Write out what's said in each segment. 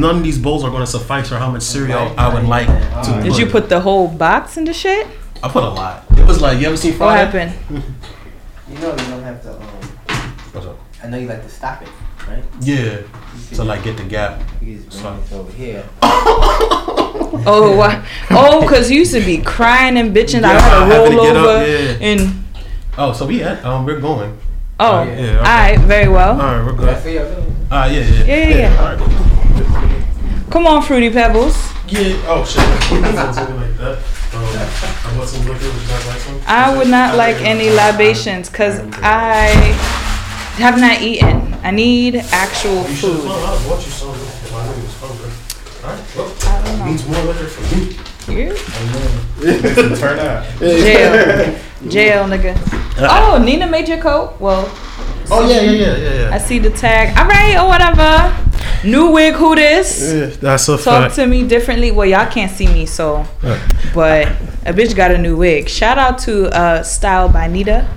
none of these bowls are going to suffice for how much cereal I would like to. Did you put the whole box in the shit? I put a lot. It was like you ever seen What happened? You know you don't have to. Um, What's up? I know you like to stop it, right? Yeah. To like get the gap. You just bring it over here. Oh, why? oh, cause you used to be crying and bitching. I had to having to roll get up, yeah. and Oh, so we at um we're going. oh, yeah, okay. all right, very well. All right, we're good. say your name? Ah, yeah, yeah, Yeah, yeah, yeah. All right, cool. Come on, fruity pebbles. Yeah. Oh shit. Like that. Um, I bought some liquor. Would you guys like some? I would not like any libations because I have not eaten. I need actual You should have food. I bought you some if I knew you was hungry. All right. Well, I don't know. needs more liquor for me. You? Turn up. Jail. Jail, nigga. Oh, Nina made your coat? Well, Oh yeah, yeah, yeah, yeah, I see the tag. All right, or whatever. New wig, who this? Yeah, that's a Talk fact. to me differently. Well, y'all can't see me, so. But a bitch got a new wig. Shout out to uh, Style by Nita.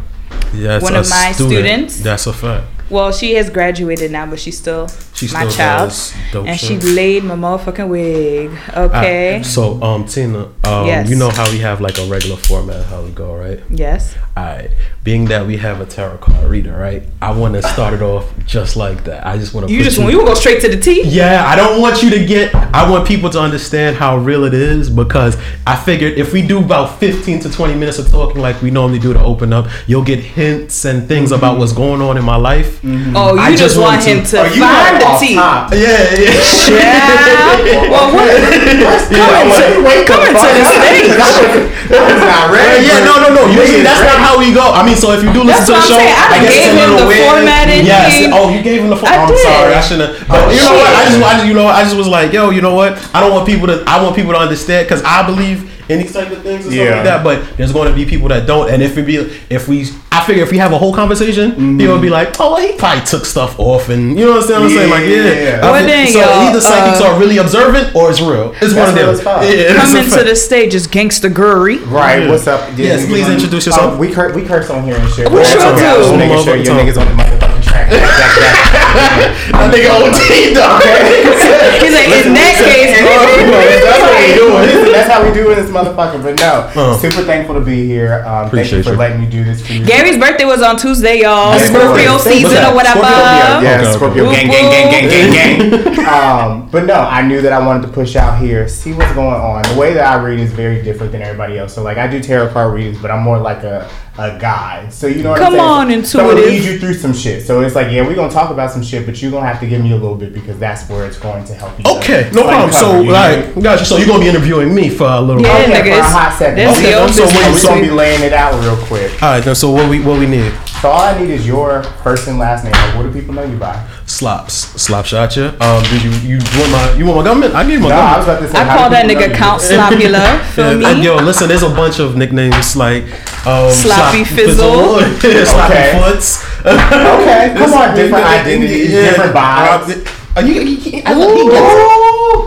Yeah, one a of my student. students. That's a fact. Well, she has graduated now, but she's still She my still child. does dope And she laid my motherfucking wig. Okay. Alright, so um Tina, um Yes. you know how we have like a regular format how we go, right? yes. Alright. Being that we have a tarot card reader, right? I wanna start it off just like that. I just wanna You just want you go straight to the T? Yeah, I don't want you to get I want people to understand how real it is because I figured if we do about 15 to 20 minutes of talking like we normally do to open up, you'll get hints and things about what's going on in my life. Oh, you I just, just want want him to- to you find want the off T. top. Yeah, yeah. Yeah. well, what? Wait, Coming to the stage. That's not Yeah, yeah, no, no, no. Usually Niggas that's not how we go. I mean, so if you do listen That's to the what I'm show, saying. I done guess gave it's a him little the weird. formatted Yes. thing. Oh, you gave him the. For- I I'm did. sorry. I shouldn't. have. But you know what? I just, I just, you know. I just was like, yo, you know what? I don't want people to. I want people to understand because I believe in these type of things or stuff Yeah. like that. But there's going to be people that don't. And if we be, if we, I figure if we have a whole conversation, people will be like, oh, well, he probably took stuff off, and you know what I'm saying? Like, yeah. Yeah. I Well, feel- then, so y'all, either psychics uh, are really observant or it's real. It's one of them. as fuck. Yeah, it's a Coming to the stage is Gangsta Gurry. Right, Yeah. what's up? Yes, please introduce yourself. Uh, we, cur- we curse on here and shit. We sure. I was do. just making sure your niggas on the motherfucking track. That nigga OT dog. He's like, in that case, that's what we doing. Listen, that's how we do in this motherfucker. But no, Uh. super thankful to be here. Um, thank Appreciate you for you. letting me do this for you. Gary's birthday was on Tuesday, y'all. Yeah, Scorpio Scorpio. season What's or whatever. Scorpio, yeah, Okay, Scorpio okay. gang, gang, gang, gang, gang, gang. um, but no, I knew that I wanted to push out here, see what's going on. The way that I read is very different than everybody else. So like, I do tarot card readings, but I'm more like a, a guide. So you know what Come I'm saying? on, So I'm gonna lead you through some shit. So it's like, yeah, we're gonna talk about some shit, but you're gonna have to give me a little bit because that's where it's going to help you. Okay, no Like, problem. So, cover, you know? like, gotcha. So you're gonna be interviewing me for a little. Yeah, Oh, yeah, for a hot second. Okay, the old so when So you business. we're gonna be laying it out real quick. All right, then. So what we what we need? So all I need is your first and last name. Like, what do people know you by? Slops, slop shot ya. Um, did you you want my you want my government? I give you my No, I was about to say. I how call that nigga you? Count Slopula. Feel Yeah, and me? yo, listen, there's a bunch of nicknames like um, Sloppy Slop- Fizzle. Sloppy Okay. Foots. Okay, come on, different identities, yeah, different vibes. Are you, you, I think he gets it.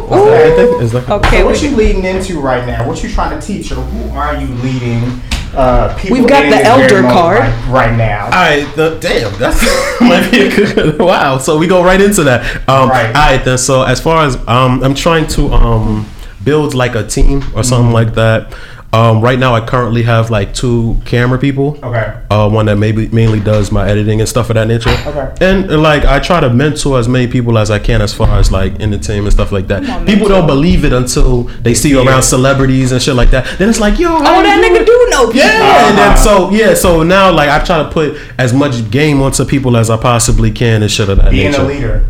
Okay. I think it's like Okay, So what you leading into right now? What you trying to teach, or who are you leading? Uh, people We've got the elder card. right, right now. All right, the, damn, that's might be a good. Wow, so we go right into that. Um, Right. All right, then. So as far as um, I'm trying to um build like a team or something Mm-hmm. like that. Um, right now, I currently have like two camera people. Okay. Uh, one that maybe mainly does my editing and stuff of that nature. Okay. And, like I try to mentor as many people as I can as far as like entertainment stuff like that. on, people don't believe it until they see you Yeah. around celebrities and shit like that. Then it's like, yo, Oh, that nigga do know people. yeah, and then Uh-huh. so yeah, so now like I try to put as much game onto people as I possibly can and shit of that Being nature. a leader.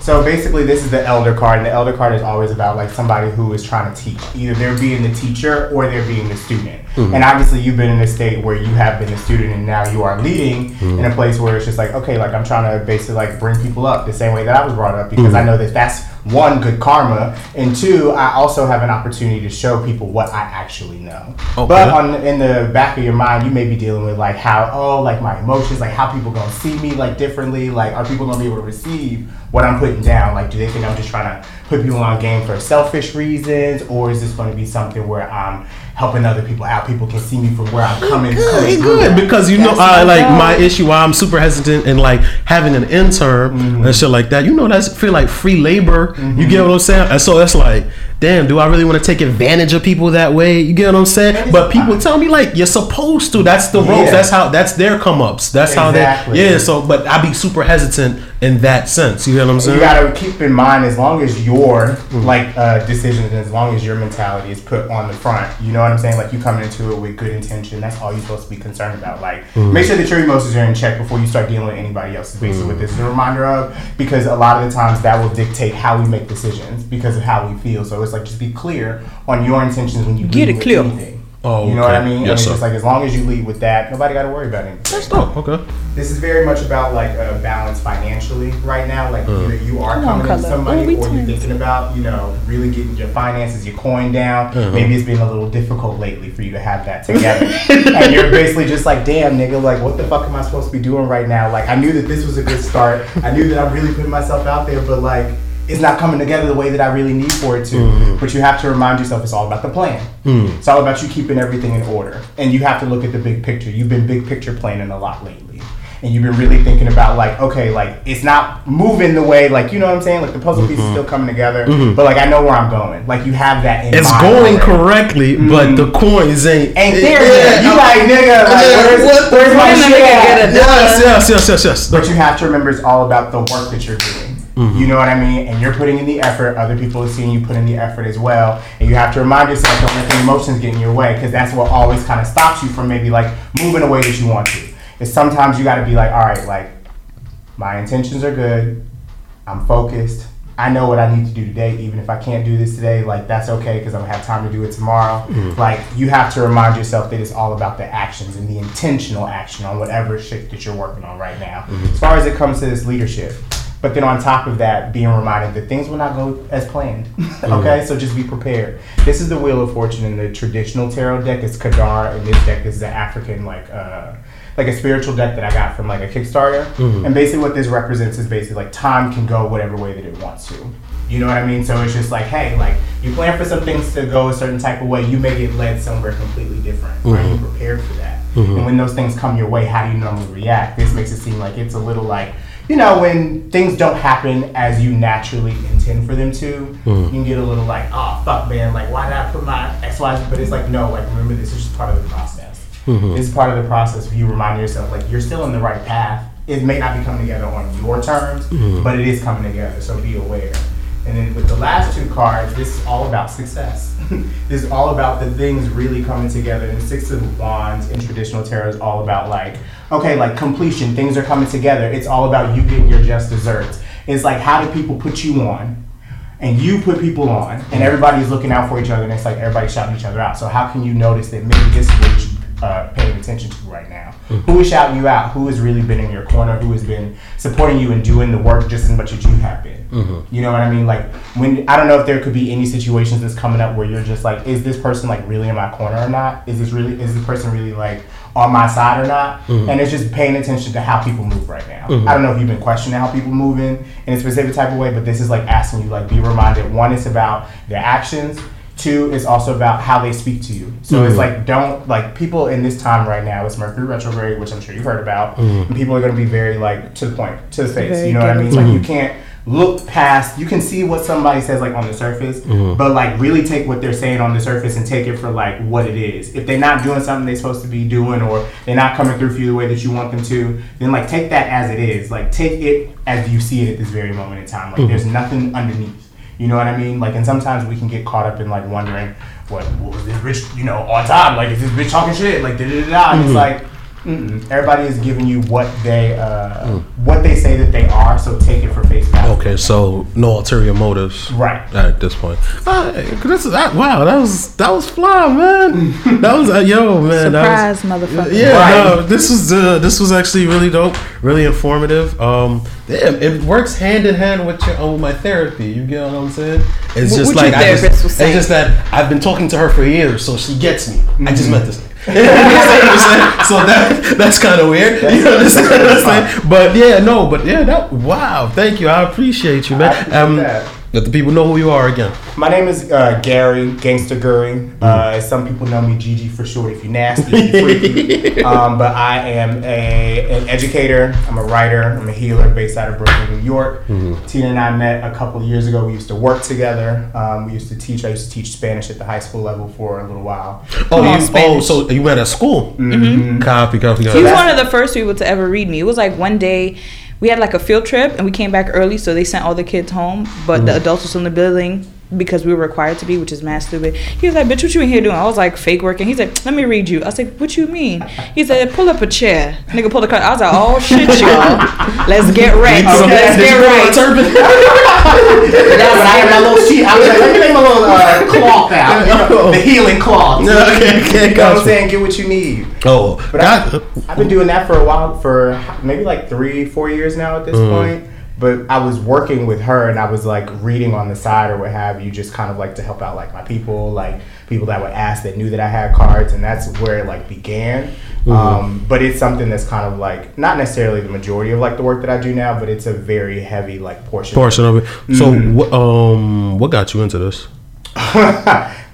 So basically, this is the elder card, and the elder card is always about like somebody who is trying to teach. Either they're being the teacher or they're being the student. Mm-hmm. And obviously, you've been in a state where you have been the student, and now you are leading mm-hmm. in a place where it's just like, okay, like I'm trying to basically like bring people up the same way that I was brought up because I mm-hmm. know that that's one good karma, and two, I also have an opportunity to show people what I actually know. Okay. But on in the back of your mind, you may be dealing with like how oh like my emotions, like how people gonna see me like differently, like are people gonna be able to receive what I'm putting down. Like, do they think I'm just trying to put people on game for selfish reasons, or is this going to be something where I'm helping other people out? People can see me from where I'm coming. coming Good, through good. Because you know, I like job. my issue. Why I'm super hesitant and like having an intern Mm-hmm. and shit like that. You know, that's feel like free labor. You get what I'm saying? And so that's like, damn. Do I really want to take advantage of people that way? You get what I'm saying? But people tell me like you're supposed to. That's the Yeah. That's how. That's their come ups. That's how Exactly. they. Yeah. So, but I'd be super hesitant in that sense. You get what I'm saying? You gotta keep in mind as long as your Mm. like uh, decisions, as long as your mentality is put on the front, you know what I'm saying. Like you coming into it with good intention. That's all you're supposed to be concerned about. Like Mm. make sure that your emotions are in check before you start dealing with anybody else. Is basically Mm. what this is a reminder of, because a lot of the times that will dictate how we make decisions because of how we feel. So it's like just be clear on your intentions when you Get lead it with clear. anything. Oh, you know what I mean? Yes, and it's sir. just like as long as you lead with that, nobody got to worry about anything. That's dope. Okay. This is very much about like a balance financially right now. Like Uh. either you are Come coming in Color. somebody, Oh, or you're thinking about you know really getting your finances, your coin down. Uh-huh. Maybe it's been a little difficult lately for you to have that together, and you're basically just like, damn, nigga, like what the fuck am I supposed to be doing right now? Like I knew that this was a good start. I knew that I'm really putting myself out there, but like. It's not coming together the way that I really need for it to. Mm-hmm. But you have to remind yourself it's all about the plan. Mm. It's all about you keeping everything in order. And you have to look at the big picture. You've been big picture planning a lot lately. And you've been really thinking about like, okay, like it's not moving the way, like you know what I'm saying? Like the puzzle pieces still coming together. But like I know where I'm going. Like you have that in Mm-hmm. It's mind going already. correctly, but the coins ain't. Ain't there Yeah, yet. You like nigga, like where's, what where's my fuck? shit Nigga at? get a Yes, yes, yes, yes, yes. But you have to remember it's all about the work that you're doing. Mm-hmm. You know what I mean? And you're putting in the effort. Other people are seeing you put in the effort as well. And you have to remind yourself don't let the emotions get in your way because that's what always kind of stops you from maybe like moving away that you want to. Is sometimes you got to be like, all right, like my intentions are good. I'm focused. I know what I need to do today, even if I can't do this today. Like that's okay because I'm gonna have time to do it tomorrow. Mm-hmm. Like you have to remind yourself that it's all about the actions and the intentional action on whatever shit that you're working on right now. Mm-hmm. As far as it comes to this leadership, but then on top of that, being reminded that things will not go as planned. okay, so just be prepared. This is the Wheel of Fortune in the traditional tarot deck. It's Kadar, and this deck is the African like. uh like a spiritual deck that I got from like a Kickstarter. Mm-hmm. And basically what this represents is basically like time can go whatever way that it wants to. You know what I mean? So it's just like, hey, like you plan for some things to go a certain type of way, you may get led somewhere completely different. Are mm-hmm. you prepared for that? Mm-hmm. And when those things come your way, how do you normally react? This makes it seem like it's a little like, you know, when things don't happen as you naturally intend for them to, hmm. you can get a little like, oh fuck man, like why did I put my X, Y, but it's like, no, like remember this is just part of the process. Mm-hmm. This is part of the process you remind yourself like you're still on the right path. It may not be coming together on your terms, mm-hmm. but it is coming together. So be aware. And then with the last two cards, this is all about success. this is all about the things really coming together. And Six of Wands in traditional tarot is all about like, okay, like completion. Things are coming together. It's all about you getting your just desserts. It's like how do people put you on? and you put people on, and everybody's looking out for each other, and it's like everybody's shouting each other out. So how can you notice that maybe this is what you uh, attention to right now? Who is shouting you out? Who has really been in your corner? Who has been supporting you and doing the work just as much as you have been? Mm-hmm. You know what I mean? Like when I don't know if there could be any situations that's coming up where you're just like, is this person like really in my corner or not? Is this really is this person really like on my side or not? Mm-hmm. And it's just paying attention to how people move right now. Mm-hmm. I don't know if you've been questioning how people moving in a specific type of way, but this is like asking you like be reminded. One, it's about their actions. Two, is also about how they speak to you. So it's mm-hmm. like don't like people in this time right now. It's Mercury retrograde, which I'm sure you've heard about, mm-hmm. and people are going to be very like to the point, to the face. Very you know what I mean? good. Like mm-hmm. you can't look past. You can see what somebody says like on the surface, but like really take what they're saying on the surface and take it for like what it is. If they're not doing something they're supposed to be doing, or they're not coming through for you the way that you want them to, then like take that as it is. Like take it as you see it at this very moment in time. Like there's nothing underneath. You know what I mean? Like, and sometimes we can get caught up in like wondering, what, what was this bitch, you know, on time? Like, is this bitch talking shit? Like, da da da da. It's mm-hmm. like, mm-mm. everybody is giving you what they, uh, what they say that they are. So take it for face value. Okay, so no ulterior motives. Right. At this point, uh, this is that. Wow, that was that was fly, man. That was uh, yo, man. that Surprise, was, motherfucker. Yeah, Right. no, this was uh, this was actually really dope, really informative. Um, damn, it works hand in hand with your uh, with my therapy. You get what I'm saying? It's What- just like I just, it's just that I've been talking to her for years, so she gets me. I just met this. Nigga. You know what I'm saying? so that that's kind of weird. you know what I'm saying? But yeah, no, but yeah, that wow, thank you. I appreciate you, man. Appreciate Um, that. Let the people know who you are again. My name is uh, Gary Gangster Gurry. Uh, some people know me Gigi for short. If you nasty, if you freaky. um, but I am a an educator. I'm a writer. I'm a healer based out of Brooklyn, New York. Tina and I met a couple of years ago. We used to work together. Um, we used to teach. I used to teach Spanish at the high school level for a little while. Oh, Oh, you, oh, so you went to school? Mm-hmm. Copy, copy, copy. He was one of the first people to ever read me. It was like one day we had like a field trip and we came back early, so they sent all the kids home, but Mm. the adults was still in the building because we were required to be, which is mad stupid. He was like, "Bitch, what you in here doing?" I was like, "Fake working." He's like, "Let me read you." I was like, "What you mean?" He said, "Pull up a chair." Nigga, pull the car. I was like, "Oh shit, y'all, let's get right. Okay. Let's get you put on a right." Yeah, but I had my little sheet. I was like, let me make my little uh, cloth out. Know, the healing cloth. Yeah, okay, okay, You know what I'm saying? Get what you need. Oh, But God. I, I've been doing that for a while, for maybe like three, four years now at this point. But I was working with her, and I was like reading on the side or what have you, just kind of like to help out like my people, like people that would ask that knew that I had cards, and that's where it like began. Um, but it's something that's kind of like not necessarily the majority of like the work that I do now, but it's a very heavy like portion. portion of it. So, what, um, what got you into this?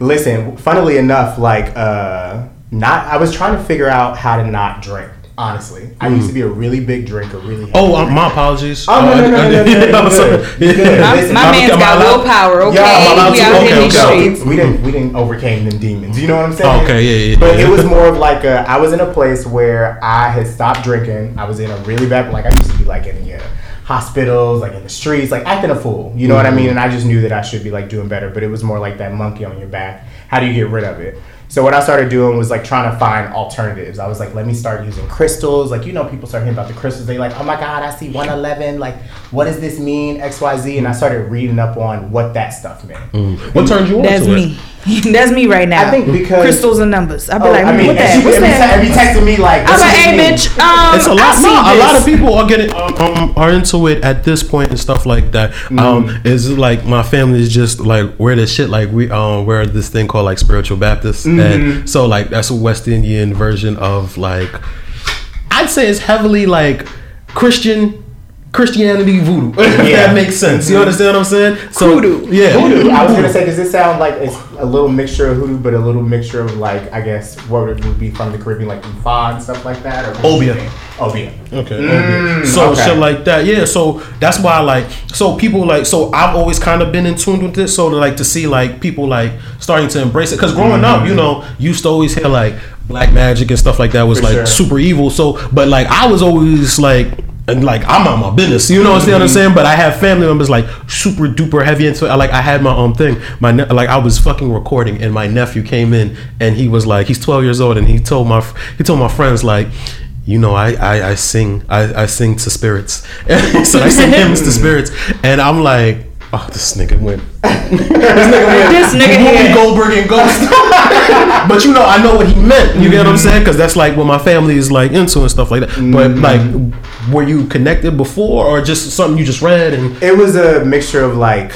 Listen, funnily enough, like uh not I was trying to figure out how to not drink. Honestly, I used to be a really big drinker, really. Oh, uh, my apologies. Oh, no, Uh, no, no, no. My, Listen, my I'm- man's got willpower. Okay, Yeah, we out okay, in these streets. We didn't we didn't overcame them demons. You know what I'm saying? Okay, yeah, yeah, But it was more of like a, I was in a place where I had stopped drinking. I was in a really bad like I used to be like in uh, hospitals, like in the streets, like acting a fool. You know what I mm-hmm. mean? And I just knew that I should be like doing better. But it was more like that monkey on your back. How do you get rid of it? So what I started doing was like trying to find alternatives. I was like, let me start using crystals. Like you know, people start hearing about the crystals. They like, oh my god, I see 111. Like, what does this mean? X Y Z. And I started reading up on what that stuff meant. Mm. What turned you on That's to it? Me. That's me right now. I think because crystals and numbers. I'll be Oh, like, I mean, what and that? she, What's every, that? Ti- every texting me like, I'm this like, is hey, bitch. Um, It's a I lot. No, a lot of people are getting um, um, are into it at this point and stuff like that. Um, Mm. is like my family is just like we're the shit. Like we um we're this thing called like spiritual Baptist, Mm-hmm. and so like that's a West Indian version of like I'd say it's heavily like Christian. Christianity voodoo, if Yeah. that makes sense. You understand what I'm saying? So, Hoodoo. yeah. Voodoo. I was gonna say, does it sound like it's a little mixture of hoodoo, but a little mixture of like, I guess, what it would be from the Caribbean, like Ifa and stuff like that, or Obeah. Obeah. Okay. Mm, so okay. shit like that, yeah. So that's why like so people like so I've always kind of been in tune with this. So to like to see like people like starting to embrace it because growing up, you know, used to always hear like black magic and stuff like that was For like sure. super evil. So but like I was always like. And like I'm on my business, you know what I'm saying? Mm-hmm. But I have family members like super duper heavy into it. I, like I had my own thing. My ne- like I was fucking recording, and my nephew came in, and he was like, he's 12 years old, and he told my he told my friends like, you know, I I, I sing I, I sing to spirits, so I sing hymns to spirits, and I'm like, oh, this nigga went, this nigga went, This nigga Whoopi here. Goldberg and Ghost. but you know, I know what he meant. You get what I'm saying? Because that's like what my family is like into and stuff like that. But mm-hmm. like, were you connected before, or just something you just read and? It was a mixture of like,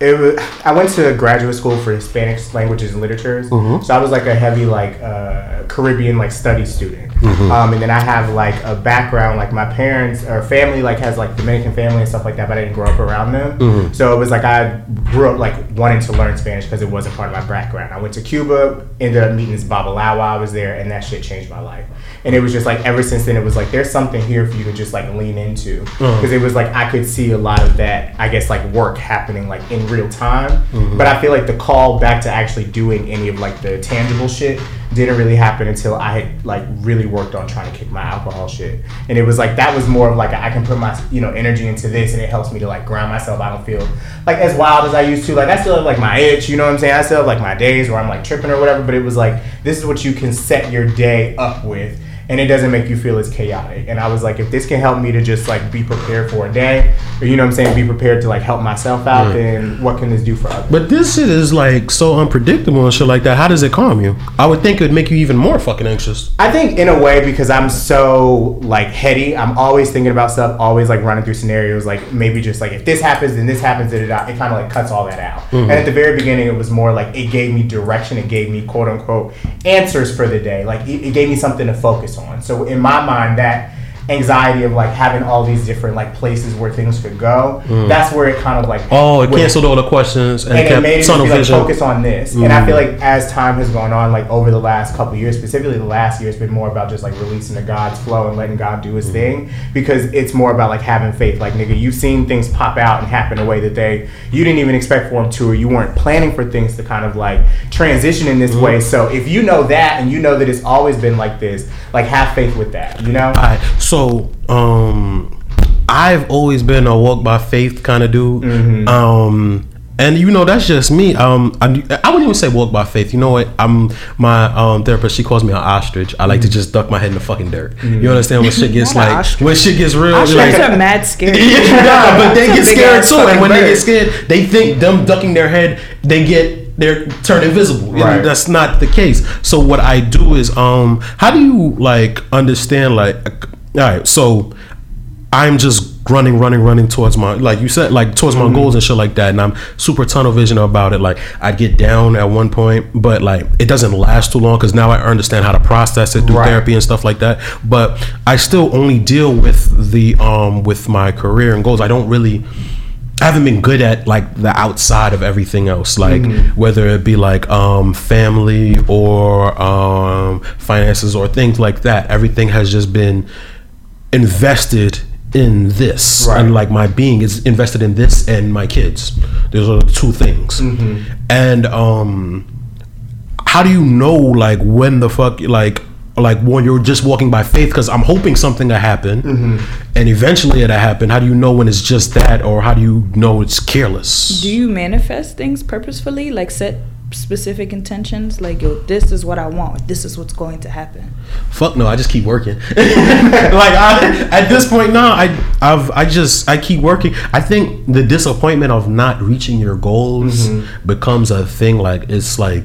it was. I went to graduate school for Hispanic languages and literatures, so I was like a heavy like uh, Caribbean like study student. Um, and then I have like a background like my parents or family like has like Dominican family and stuff like that, but I didn't grow up around them. So it was like I grew up like wanting to learn Spanish because it wasn't part of my background. I went to Cuba, ended up meeting this Babalawo while I was there, and that shit changed my life. And it was just like ever since then, it was like there's something here for you to just like lean into because it was like I could see a lot of that I guess like work happening like in real time. But I feel like the call back to actually doing any of like the tangible shit didn't really happen until I had like really worked on trying to kick my alcohol shit. And it was like that was more of like I can put my you know energy into this and it helps me to like ground myself. I don't feel like as wild as I used to. Like I still have like my itch, you know what I'm saying? I still have like my days where I'm like tripping or whatever, but it was like this is what you can set your day up with and it doesn't make you feel as chaotic. And I was like, if this can help me to just like be prepared for a day, or you know what I'm saying, be prepared to like help myself out, Right. then what can this do for others? But this shit is like so unpredictable and shit like that. How does it calm you? I would think it would make you even more fucking anxious. I think in a way because I'm so like heady, I'm always thinking about stuff, always like running through scenarios. Like maybe just like if this happens, then this happens, da. it kind of like cuts all that out. Mm-hmm. And at the very beginning, it was more like it gave me direction, it gave me quote unquote answers for the day. Like it, it gave me something to focus on. So in my mind, that anxiety of like having all these different like places where things could go, hmm. that's where it kind of like Oh, it went- canceled all the questions and, and it made it just tunnel be like focus on this. And I hmm. feel like as time has gone on, like over the last couple years, specifically the last year, it's been more about just like releasing the God's flow and letting God do His hmm. thing because it's more about like having faith. Like nigga, you've seen things pop out and happen a way that they you didn't even expect for them to, or you weren't planning for things to kind of like transition in this way. So if you know that and you know that it's always been like this, like have faith with that. You know. Alright, so um, I've always been a walk by faith kind of dude. Mm-hmm. Um, and you know that's just me. Um, I, I wouldn't even say walk by faith. You know what? I'm my um therapist. She calls me an ostrich. I like to just duck my head in the fucking dirt. Mm-hmm. You understand when shit gets like ostrich. when shit gets real. Ostriches like, are mad scary. yeah, but they get It's a big scared too. And fucking when they get scared, they think them ducking their head, they get they're turn invisible. And Right. that's not the case. So what I do is, um, how do you like understand? Like, all right, so I'm just running, running, running towards my like you said, like towards my goals and shit like that, and I'm super tunnel vision about it. Like I get down at one point, but like it doesn't last too long because now I understand how to process it through Right. therapy and stuff like that. But I still only deal with the um with my career and goals. I don't really. I haven't been good at like the outside of everything else, like whether it be like um, family or um, finances or things like that. Everything has just been invested in this, Right. and like my being is invested in this and my kids. Those are the two things. And um, how do you know like when the fuck like like when you're just walking by faith because i'm hoping something will happen and eventually it'll happen how do you know when it's just that or how do you know it's careless Do you manifest things purposefully? Like set specific intentions? Like, yo, this is what I want. This is what's going to happen. fuck no i just keep working like I, at this point now i i've i just i keep working i think the disappointment of not reaching your goals mm-hmm. becomes a thing like it's like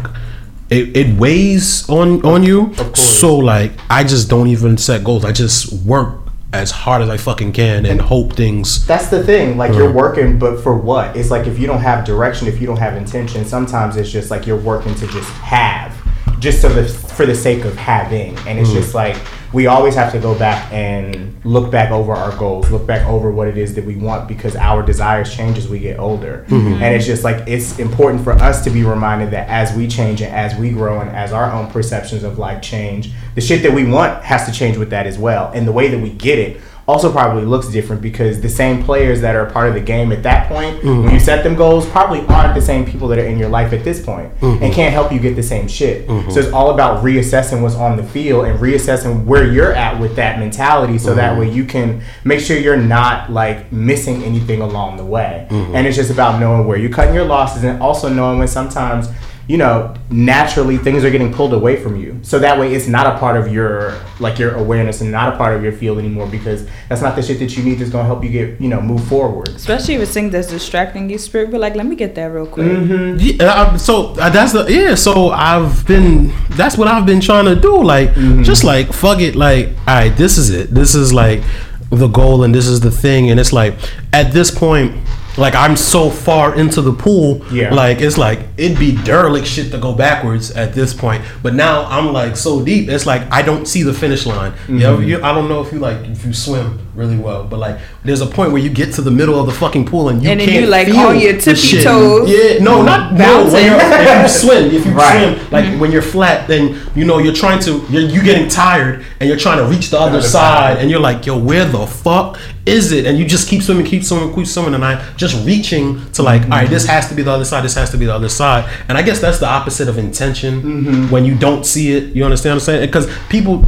it, it weighs on on you course. so like i just don't even set goals i just work as hard as i fucking can and hope things That's the thing. Like you're mm. working, but for what? It's like if you don't have direction, if you don't have intention, sometimes it's just like you're working to just have, just so the for the sake of having. And it's mm. just like we always have to go back and look back over our goals, look back over what it is that we want because our desires change as we get older. Mm-hmm. And it's just like it's important for us to be reminded that as we change and as we grow and as our own perceptions of life change, the shit that we want has to change with that as well. And the way that we get it also probably looks different because the same players that are part of the game at that point, mm-hmm. when you set them goals, probably aren't the same people that are in your life at this point mm-hmm. and can't help you get the same shit. Mm-hmm. So it's all about reassessing what's on the field and reassessing where you're at with that mentality so that way you can make sure you're not like missing anything along the way. And it's just about knowing where you're cutting your losses and also knowing when sometimes you know, naturally things are getting pulled away from you. So that way it's not a part of your like your awareness and not a part of your field anymore because that's not the shit that you need that's gonna help you get, you know, move forward. Especially if it's things that's distracting you, spirit. But like, let me get that real quick. Mm-hmm. Yeah, uh, so uh, that's the yeah. So I've been that's what I've been trying to do. Like just like fuck it. Like all right, this is it. This is like the goal, and this is the thing. And it's like at this point, like I'm so far into the pool. Yeah. Like it's like it'd be derelict shit to go backwards at this point. But now I'm like so deep. It's like I don't see the finish line. You know, mm-hmm. you, I don't know if you like if you swim really well, but like there's a point where you get to the middle of the fucking pool and you And then can't you, like, feel on your the tippy shit. toes, Yeah, no, not no. bouncing. When you're, if you swim, if you Right. swim, like when you're flat, then you know you're trying to you're you getting tired and you're trying to reach the other other side, side. and you're like, yo, where the fuck is it? And you just keep swimming, keep swimming, keep swimming, and I just reaching to like, all right, this has to be the other side, this has to be the other side, and I guess that's the opposite of intention when you don't see it. You understand what I'm saying? Because people.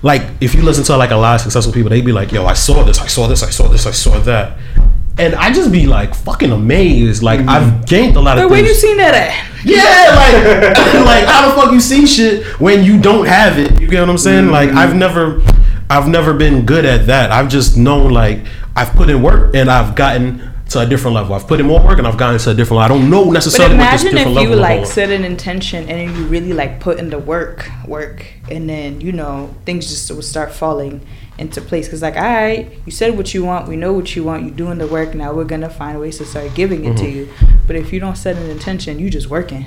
Like if you listen to like a lot of successful people, they'd be like, "Yo, I saw this, I saw this, I saw this, I saw that." and I just be like fucking amazed. Like Mm-hmm. I've gained a lot of But where things. you seen that at? Yeah, like, like how the fuck you see shit when you don't have it? You get what I'm saying? Like I've never, I've never been good at that. I've just known like I've put in work and I've gotten to a different level. I've put in more work and I've gotten to a different level. I don't know But necessarily what this imagine if you like set an intention and you really like put in the work, work, and then you know things just would start falling into place. Cause like, all right, you said what you want, we know what you want, you're doing the work. Now we're gonna find ways to start giving it Mm-hmm. to you. But if you don't set an intention, you just working.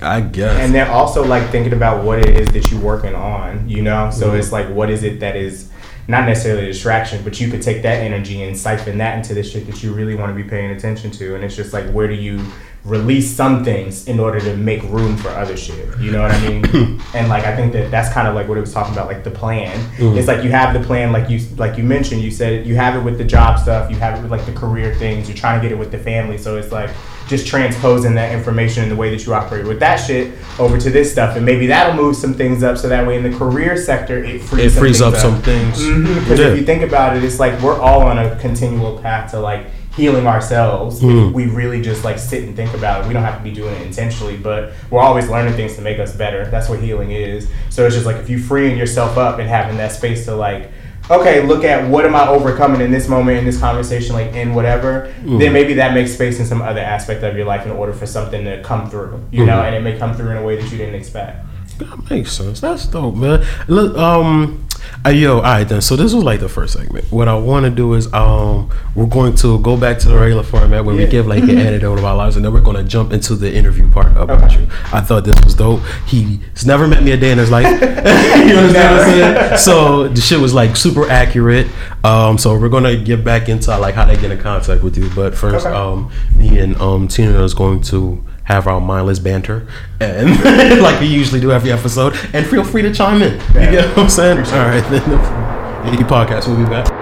I guess. and then also like thinking about what it is that you're working on you know so Mhm. it's like what is it that is not necessarily a distraction but you could take that energy and siphon that into the shit that you really want to be paying attention to and it's just like where do you release some things in order to make room for other shit. You know what i mean? And like i think that that's kind of like what it was talking about like the plan. Mhm. it's like you have the plan like you like you mentioned you said you have it with the job stuff you have it with like the career things you're trying to get it with the family. So it's like just transposing that information in the way that you operate with that shit over to this stuff. And maybe that'll move some things up so that way in the career sector it frees, it frees some up. things. Some things. because Yeah. if you think about it, it's like we're all on a continual path to like healing ourselves. Mm. If we really just like sit and think about it. We don't have to be doing it intentionally, but we're always learning things to make us better. That's what healing is. So it's just like if you freeing yourself up and having that space to like, okay, look at what am I overcoming in this moment in this conversation, like in whatever, Mm. then maybe that makes space in some other aspect of your life in order for something to come through, you know, Mhm. and it may come through in a way that you didn't expect. That makes sense. That's dope, man. Look, um, uh, yo, all right then. So this was like the first segment. What I want to do is, um, we're going to go back to the regular format where we give like an anecdote of our lives, and then we're going to jump into the interview part about Okay. you. I thought this was dope. He's never met me a day in his life. you understand what I'm saying? So the shit was like super accurate. Um, so we're gonna get back into like how they get in contact with you. But first, Okay. um, me and um Tina is going to have our mindless banter, and like we usually do every episode. And feel free to chime in. You Yeah. get what I'm saying? All right, then. The podcast. We'll be back.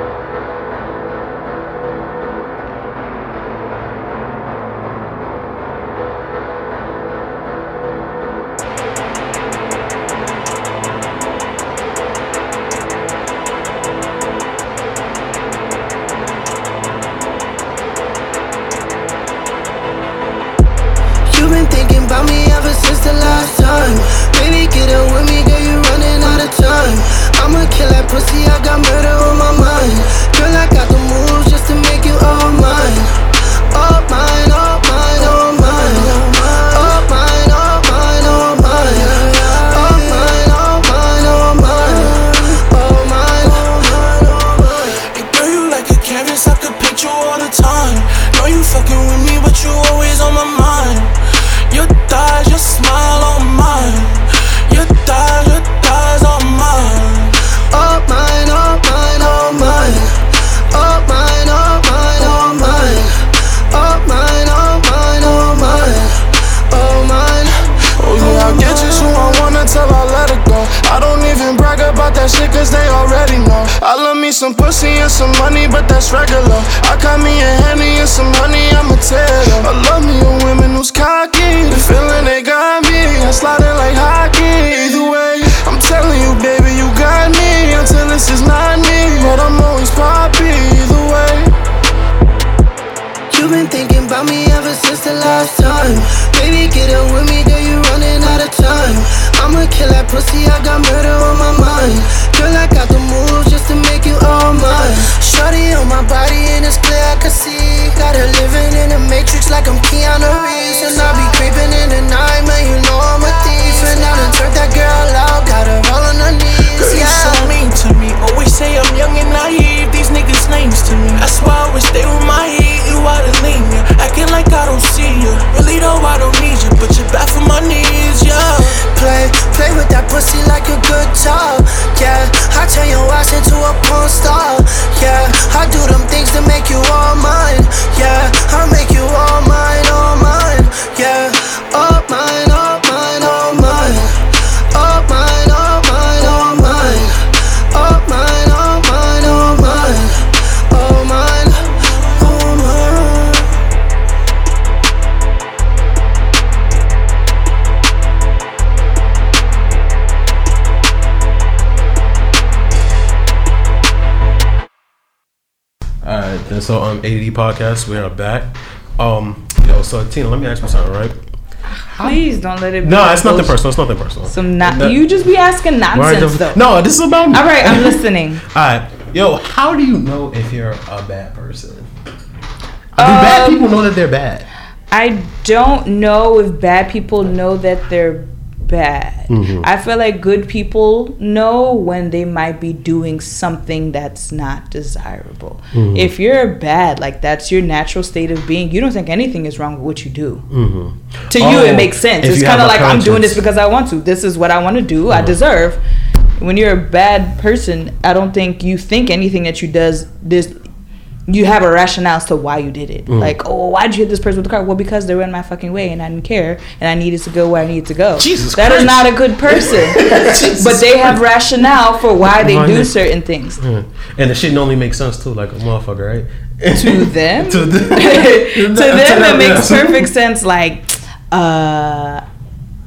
So, um, ADD podcast, we are back. Um, yo, so Tina, let me ask you something, right? Please don't let it. be No, it's nothing bullshit. personal. It's nothing personal. Some not. No- You just be asking nonsense the- though. No, this is about me. All right, I'm listening. All right, yo, how do you know if you're a bad person? Do bad Um, people know that they're bad? I don't know if bad people know that they're bad. Mm-hmm. I feel like good people know when they might be doing something that's not desirable. Mm-hmm. If you're bad, like that's your natural state of being, you don't think anything is wrong with what you do. To you, Oh, it makes sense. It's kind of like I'm doing this because I want to. This is what I want to do. I deserve. When you're a bad person, I don't think you think anything that you does this. You have a rationale as to why you did it. Mm. Like, oh, why'd you hit this person with the car? Well, because they were in my fucking way and I didn't care and I needed to go where I needed to go. Jesus That is Christ. not a good person. But they have rationale for why they do certain things. Mm. And the shit only makes sense too, like a motherfucker, right? To them, to, the, to them, it makes perfect sense. Like, uh,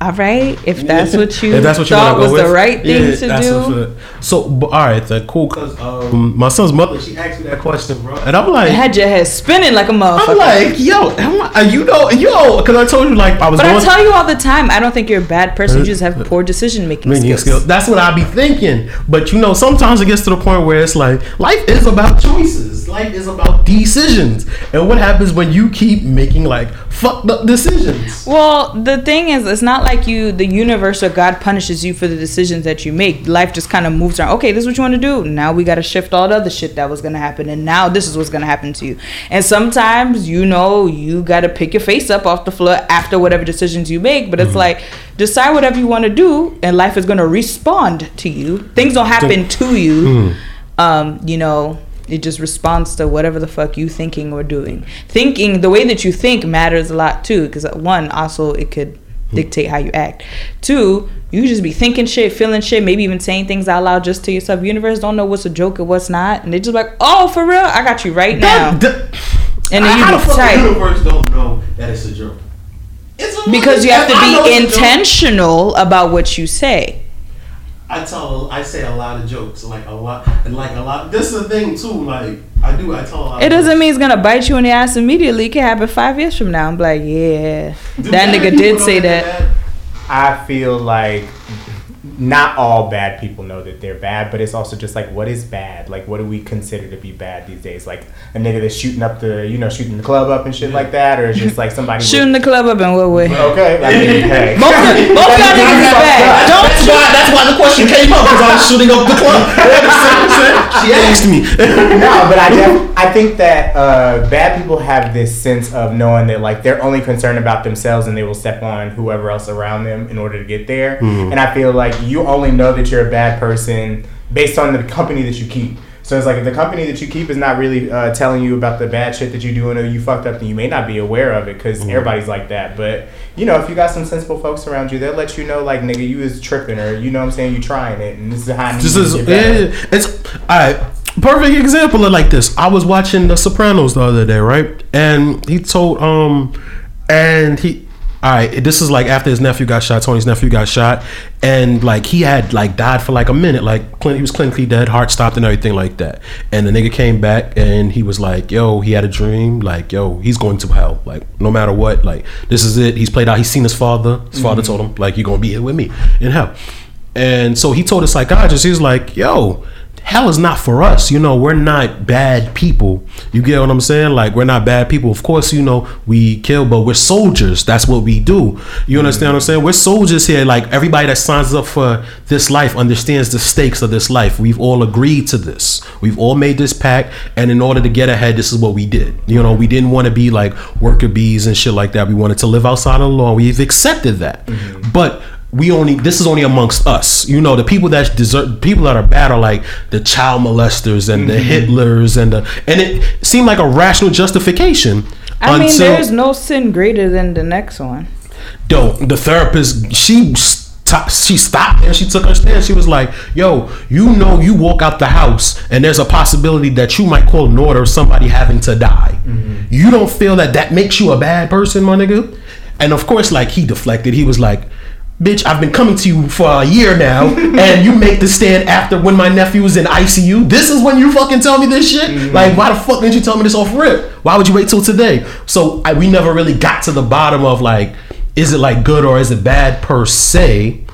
all right, if that's what you If that's what you thought wanna go was the right thing yeah, to that's do. So, but, all right, then cool. Cause um, um, my son's mother, she asked me that question, bro, and I'm like, It had your head spinning like a motherfucker. I'm like, yo, am I, you know, yo, because I told you like I was but going. I tell you all the time, I don't think you're a bad person. You uh, just have uh, poor decision making Making skills. skills. That's what I be thinking. But you know, sometimes it gets to the point where it's like life is about choices. Life is about decisions. And what happens when you keep making like fucked up decisions? Well, the thing is, it's not like you, the universe or God punishes you for the decisions that you make. Life just kind of moves around. Okay, this is what you want to do. Now we got to shift all the other shit that was going to happen. And now this is what's going to happen to you. And sometimes, you know, you got to pick your face up off the floor after whatever decisions you make. But it's like, decide whatever you want to do, and life is going to respond to you. Things don't happen to you. Um, you know, it just responds to whatever the fuck you thinking or doing. Thinking the way that you think matters a lot too, because uh, one also it could hmm. dictate how you act. Two, you just be thinking shit, feeling shit, maybe even saying things out loud just to yourself. Universe don't know what's a joke and what's not, and they just like, oh, for real, I got you right now. That- that- And then you be the fuck tight. the universe don't know that it's a joke? It's a Because you have to be it's a joke. intentional about what you say. I tell, I say a lot of jokes, like a lot, and like a lot. This is the thing too. Like I do, I tell a lot. It of doesn't jokes. mean it's gonna bite you in the ass immediately. It can happen five years from now. I'm like, yeah, Do that nigga did say they're that. I feel like not all bad people know that they're bad, but it's also just like what is bad? Like what do we consider to be bad these days? Like a nigga that's shooting up the you know shooting the club up and shit like that, or it's just like somebody with- Shooting the club up in what way? Okay, I mean, hey. Both of, both of y'all niggas is bad. Don't That's why. That's why the question came up because I was shooting up the club. she asked me. no, but I def- I think that uh, bad people have this sense of knowing that like they're only concerned about themselves and they will step on whoever else around them in order to get there. Mm-hmm. And I feel like you only know that you're a bad person based on the company that you keep. So it's like if the company that you keep is not really uh, telling you about the bad shit that you're doing or you fucked up, then you may not be aware of it because Mm-hmm. everybody's like that. But you know, if you got some sensible folks around you, they'll let you know like nigga, you is tripping or you know what I'm saying, you trying it, and this is how This is yeah, it's all right. Perfect example of like this. I was watching The Sopranos the other day, right? And he told um, and he. All right, this is like after his nephew got shot. Tony's nephew got shot, and like he had like died for like a minute. Like he was clinically dead, heart stopped, and everything like that. And the nigga came back, and he was like, "Yo, he had a dream. Like, yo, he's going to hell. Like, no matter what. Like, this is it. He's played out. He's seen his father. His father mm-hmm. told him, like, you're gonna be here with me in hell." And so he told the psychiatrist, he's like, yo, hell is not for us. You know, we're not bad people. You get what I'm saying? Like, we're not bad people. Of course, you know, we kill, but we're soldiers. That's what we do. You understand what I'm saying? We're soldiers here. Like, everybody that signs up for this life understands the stakes of this life. We've all agreed to this. We've all made this pact. And in order to get ahead, this is what we did. You know, we didn't want to be like worker bees and shit like that. We wanted to live outside of the law. We've accepted that. Mm-hmm. But we only this is only amongst us. You know the people that deserve people that are bad are like the child molesters and the mm-hmm. hitlers and the and it seemed like a rational justification I mean, there's no sin greater than the next one. yo the therapist she stopped she stopped and she took her stand. She was like yo you know you walk out the house and there's a possibility that you might call an order of somebody having to die. Mm-hmm. You don't feel that that makes you a bad person my nigga? And of course like he deflected. He was like bitch, I've been coming to you for a year now, and you make the stand after when my nephew was in ICU. This is when you fucking tell me this shit. Mm-hmm. Like, why the fuck didn't you tell me this off rip? Why would you wait till today? So I, we never really got to the bottom of like, is it like good or is it bad per se?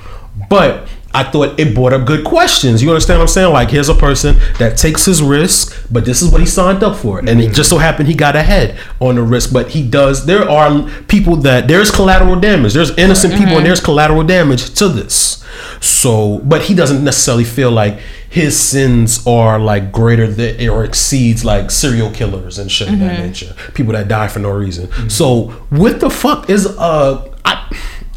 But I thought it brought up good questions. You understand what I'm saying? Like, here's a person that takes his risk, but this is what he signed up for. And it just so happened he got ahead on the risk. But he does, there are people that, there's collateral damage. There's innocent people and there's collateral damage to this. So, but he doesn't necessarily feel like his sins are like greater than or exceeds like serial killers and shit of that nature. People that die for no reason. So, what the fuck is uh I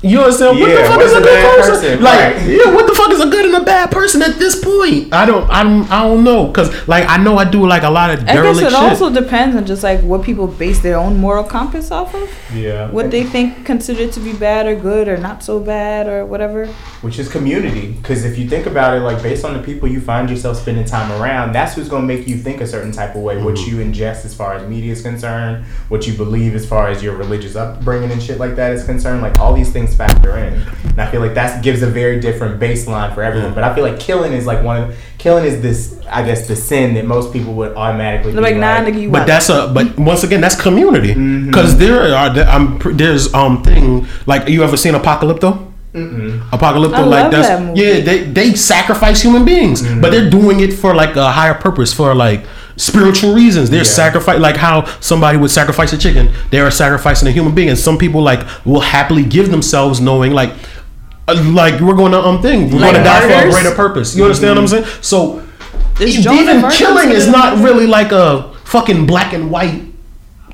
you understand? what the Yeah, fuck is a a good person? person? Like, Right. yeah, what the fuck is a good and a bad person at this point? I don't, I don't, I don't know, cause like I know I do like a lot of I guess it shit. also depends on just like what people base their own moral compass off of. Yeah. What they think considered to be bad or good or not so bad or whatever. which is community. Because if you think about it, like based on the people you find yourself spending time around, that's who's going to make you think a certain type of way. What Mm-hmm. you ingest as far as media is concerned, what you believe as far as your religious upbringing and shit like that is concerned. Like all these things factor in, and I feel like that gives a very different baseline for everyone. But I feel like killing is like one of killing is this, I guess, the sin that most people would automatically They're be like, nah, nigga, you but that's a but once again that's community Mm-hmm. because there are there- I'm there's um thing like you ever seen Apocalypto? Apocalypto I like that's that yeah they they sacrifice human beings Mm-hmm. but they're doing it for like a higher purpose for like spiritual reasons. They're Yeah. sacrifice like how somebody would sacrifice a chicken. They are sacrificing a human being. And some people like will happily give themselves knowing like uh, like we're going to um thing. We're Like going to die for a greater purpose. You understand what I'm saying? So Is Joan of even Arc killing is not really like a fucking black and white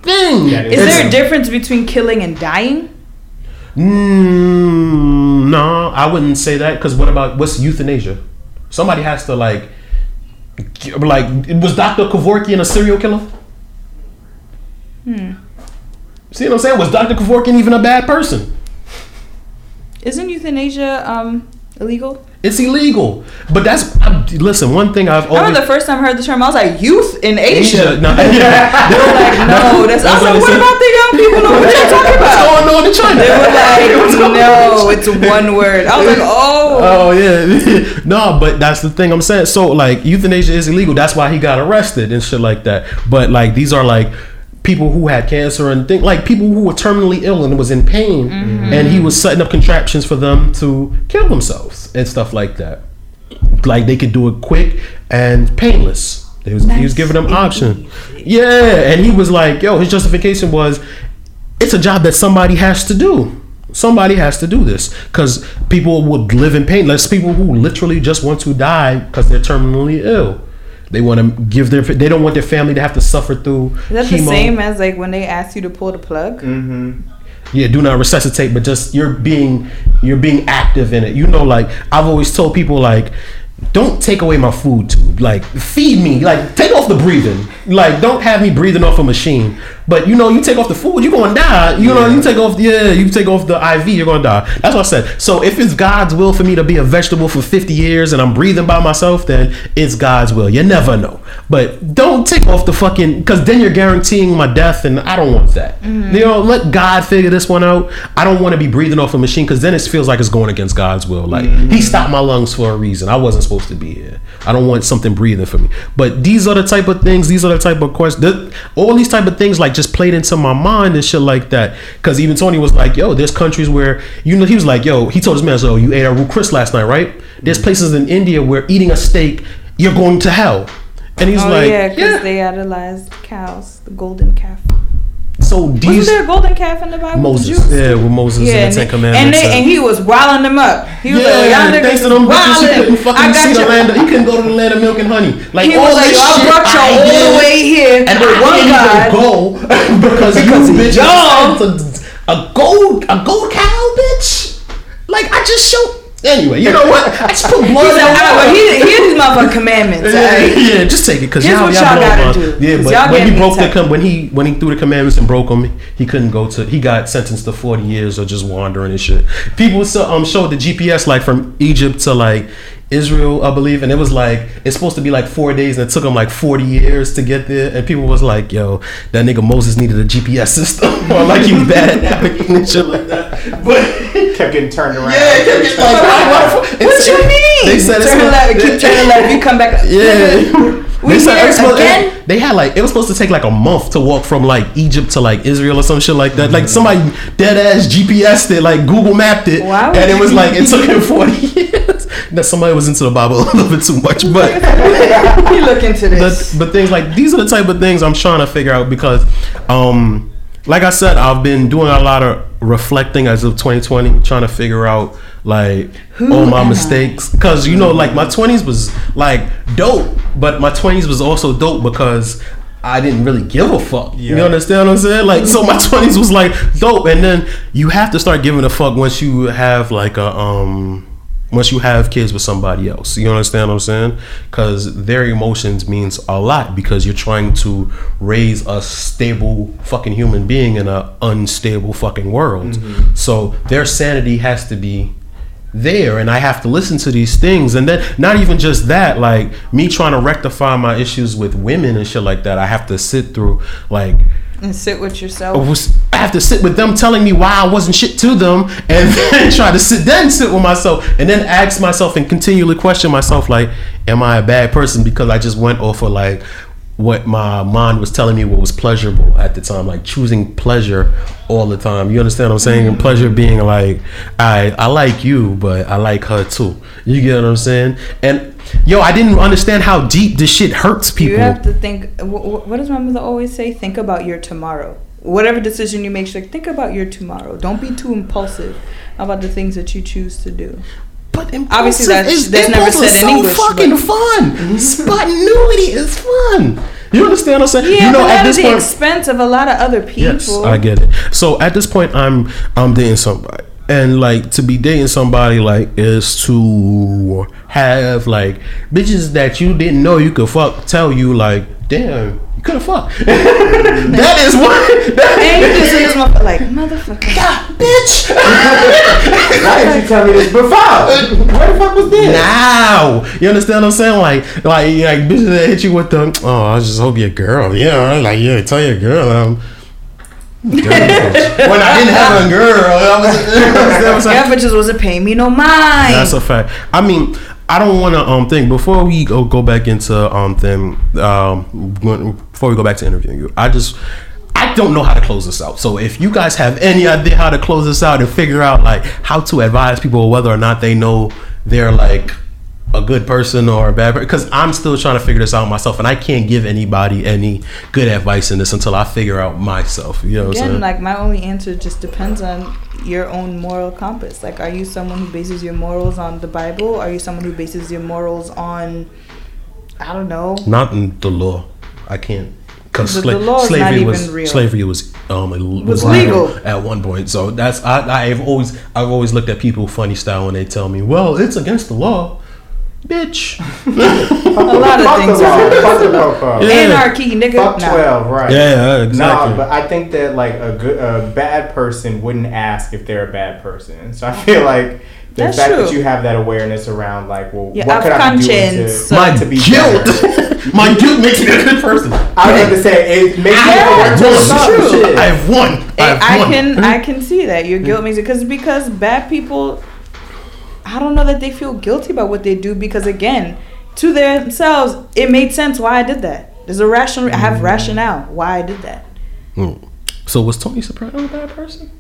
thing. Yeah, it Is It's- there a difference between killing and dying? Mm, no, I wouldn't say that. Because what about what's euthanasia? Somebody has to like, g- like was Dr. Kevorkian a serial killer? Hmm. See what I'm saying? Was Dr. Kevorkian even a bad person? Isn't euthanasia um illegal? It's illegal. But that's I'm, listen. One thing I've I always remember the first time I heard the term, I was like, youth in Asia. Asia. No, yeah. They don't- Like, no, that's. I was like, what about the young people? What are you talking What's about? going on in China? They were like, going on in no, it's one word. I was like, oh. Oh yeah, no, but that's the thing I'm saying. So like euthanasia is illegal. That's why he got arrested and shit like that. But like these are like people who had cancer and think like people who were terminally ill and was in pain, mm-hmm. and he was setting up contraptions for them to kill themselves and stuff like that. Like they could do it quick and painless. He was, he was giving them option. Yeah, and he was like, yo, his justification was, it's a job that somebody has to do. Somebody has to do this because people would live in pain. There's people who literally just want to die because they're terminally ill. They want to give their. They don't want their family to have to suffer through. Is that the same as like when they ask you to pull the plug? Mm-hmm. Yeah, do not resuscitate, but just you're being you're being active in it. You know, like I've always told people, like don't take away my food tube. Like feed me. Like take off the breathing. Like don't have me breathing off a machine. But you know, you take off the food, you're gonna die. You know, you take off yeah, you take off the IV, you're gonna die. That's what I said. So if it's God's will for me to be a vegetable for 50 years and I'm breathing by myself, then it's God's will. You never know. But don't take off the fucking because then you're guaranteeing my death, and I don't want that. Mm-hmm. You know, let God figure this one out. I don't want to be breathing off a machine because then it feels like it's going against God's will. Like mm-hmm. He stopped my lungs for a reason. I wasn't supposed to be here. I don't want something breathing for me. But these are the type of things. These are the type of questions. All these type of things like just played into my mind and shit like that. Because even Tony was like, "Yo, there's countries where you know." He was like, "Yo," he told his man, "So you ate a Chris last night, right?" There's mm-hmm. places in India where eating a steak, you're going to hell. And he's oh like, yeah, because "Yeah." they idolized cows, the golden calf. So Wasn't these there a golden calf in the Bible? Moses, Jews? yeah, with Moses Yeah, and and, the Ten Commandments. and, they, and he was wilding them up. He was like, yeah, y'all niggas thanks to them bitches, he couldn't fucking I see got the you. land. Of, he couldn't go to the land of milk and honey. Like He all was like, this y'all shit brought y'all all the way here and with I one can't God. go because, Because you of bitches y'all. a gold a gold cow, bitch. Like I just showed. Anyway, you know what? I just put blood He in said, the all right, well, water. here's these motherfucking commandments. Yeah, right? yeah, just take it because y'all, what y'all, y'all gotta do, Yeah, but when he broke the com- when he when he threw the commandments and broke them, he couldn't go to. He got sentenced to forty years of just wandering and shit. People so, um showed the GPS like from Egypt to like Israel, I believe, and it was like it's supposed to be like four days, and it took them like forty years to get there. And people was like, "Yo, that nigga Moses needed a GPS system, or like he was bad at navigating and shit like that." But kept getting turned around. yeah, it kept getting like, what What you mean? They said it's turn supposed- left, keep turning left. You come back. Yeah. We They here supposed- again? They had like it was supposed to take like a month to walk from like Egypt to like Israel or some shit like that. Like somebody dead ass GPSed it, like Google mapped it, would and it was like it took him forty years. That somebody was into the Bible a little bit too much, but You look into this. but, but things like these are the type of things I'm trying to figure out because, um, like I said, I've been doing a lot of reflecting as of 2020, trying to figure out like all my I? mistakes because you know, like my 20s was like dope, but my 20s was also dope because. I didn't really give a fuck. You understand what I'm saying? Like, so my 20s was like dope, and then you have to start giving a fuck once you have like a um once you have kids with somebody else. You understand what I'm saying? Because their emotions means a lot because you're trying to raise a stable fucking human being in an unstable fucking world. Mm-hmm. So their sanity has to be there and I have to listen to these things and then not even just that like me trying to rectify my issues with women and shit like that I have to sit through like and sit with yourself. was- I have to sit with them telling me why I wasn't shit to them, and then try to sit then sit with myself, and then ask myself and continually question myself like, am I a bad person because I just went off of like what my mind was telling me what was pleasurable at the time, like choosing pleasure all the time. You understand what I'm saying? And pleasure being like, I I like you, but I like her too. You get what I'm saying? And yo, I didn't understand how deep this shit hurts people. You have to think. wh- wh- What does my mother always say? Think about your tomorrow. Whatever decision you make, she's like, think about your tomorrow. Don't be too impulsive about the things that you choose to do. But Obviously, that's- is, that's never impulse is said in so English, fucking but- fun. Mm-hmm. Spontaneity is fun. You understand what I'm saying? Yeah, you know, but at at this the point, expense of a lot of other people. yes, I get it. So at this point, I'm I'm dating somebody, and like to be dating somebody like is to have like bitches that you didn't know you could fuck tell you like, damn, you could have fucked. that is what. That, And you just see this motherfucker like, motherfucker. God, bitch. Why did you tell me this before? Where the fuck was this? now. You understand what I'm saying? Like, like, like bitches that hit you with the, oh, I just hope your girl. Yeah, like, yeah, tell your girl. Um, when I didn't have a girl, I was, you understand what Yeah, bitches wasn't paying me no mind. That's a fact. I mean, I don't want to um think before we go go back into um thing um before we go back to interviewing you. I just I don't know how to close this out. So if you guys have any idea how to close this out and figure out like how to advise people whether or not they know they're like a good person or a bad person because I'm still trying to figure this out myself and I can't give anybody any good advice in this until I figure out myself. You know Again, saying? like my only answer just depends on your own moral compass. Like, are you someone who bases your morals on the Bible? Are you someone who bases your morals on, I don't know, Not in the law. I can't. Because The- the law is not slavery was real. slavery was um it Was legal. at one point. So that's I I've always I've always looked at people funny style when they tell me, well, it's against the law, bitch. a lot of Fuck things the law. are Fuck the popo. Yeah. anarchy, nigga. Fuck Nah. 12, right. Yeah, exactly. No, but I think that like a good a bad person wouldn't ask if they're a bad person. So I feel like the That's fact true. that you have that awareness around like, well, Yeah, what could I be doing conscience. to, My to be guilt, my guilt makes me a good person. I was going to say it makes me Yeah, work I've towards that's won. something. true. Shit. I've won. I've I won. can I can see that your guilt makes it because because bad people, I don't know that they feel guilty about what they do because again, to themselves, it made sense why I did that. There's a rational. I have rationale why I did that. Hmm. So was Tony Soprano a bad person?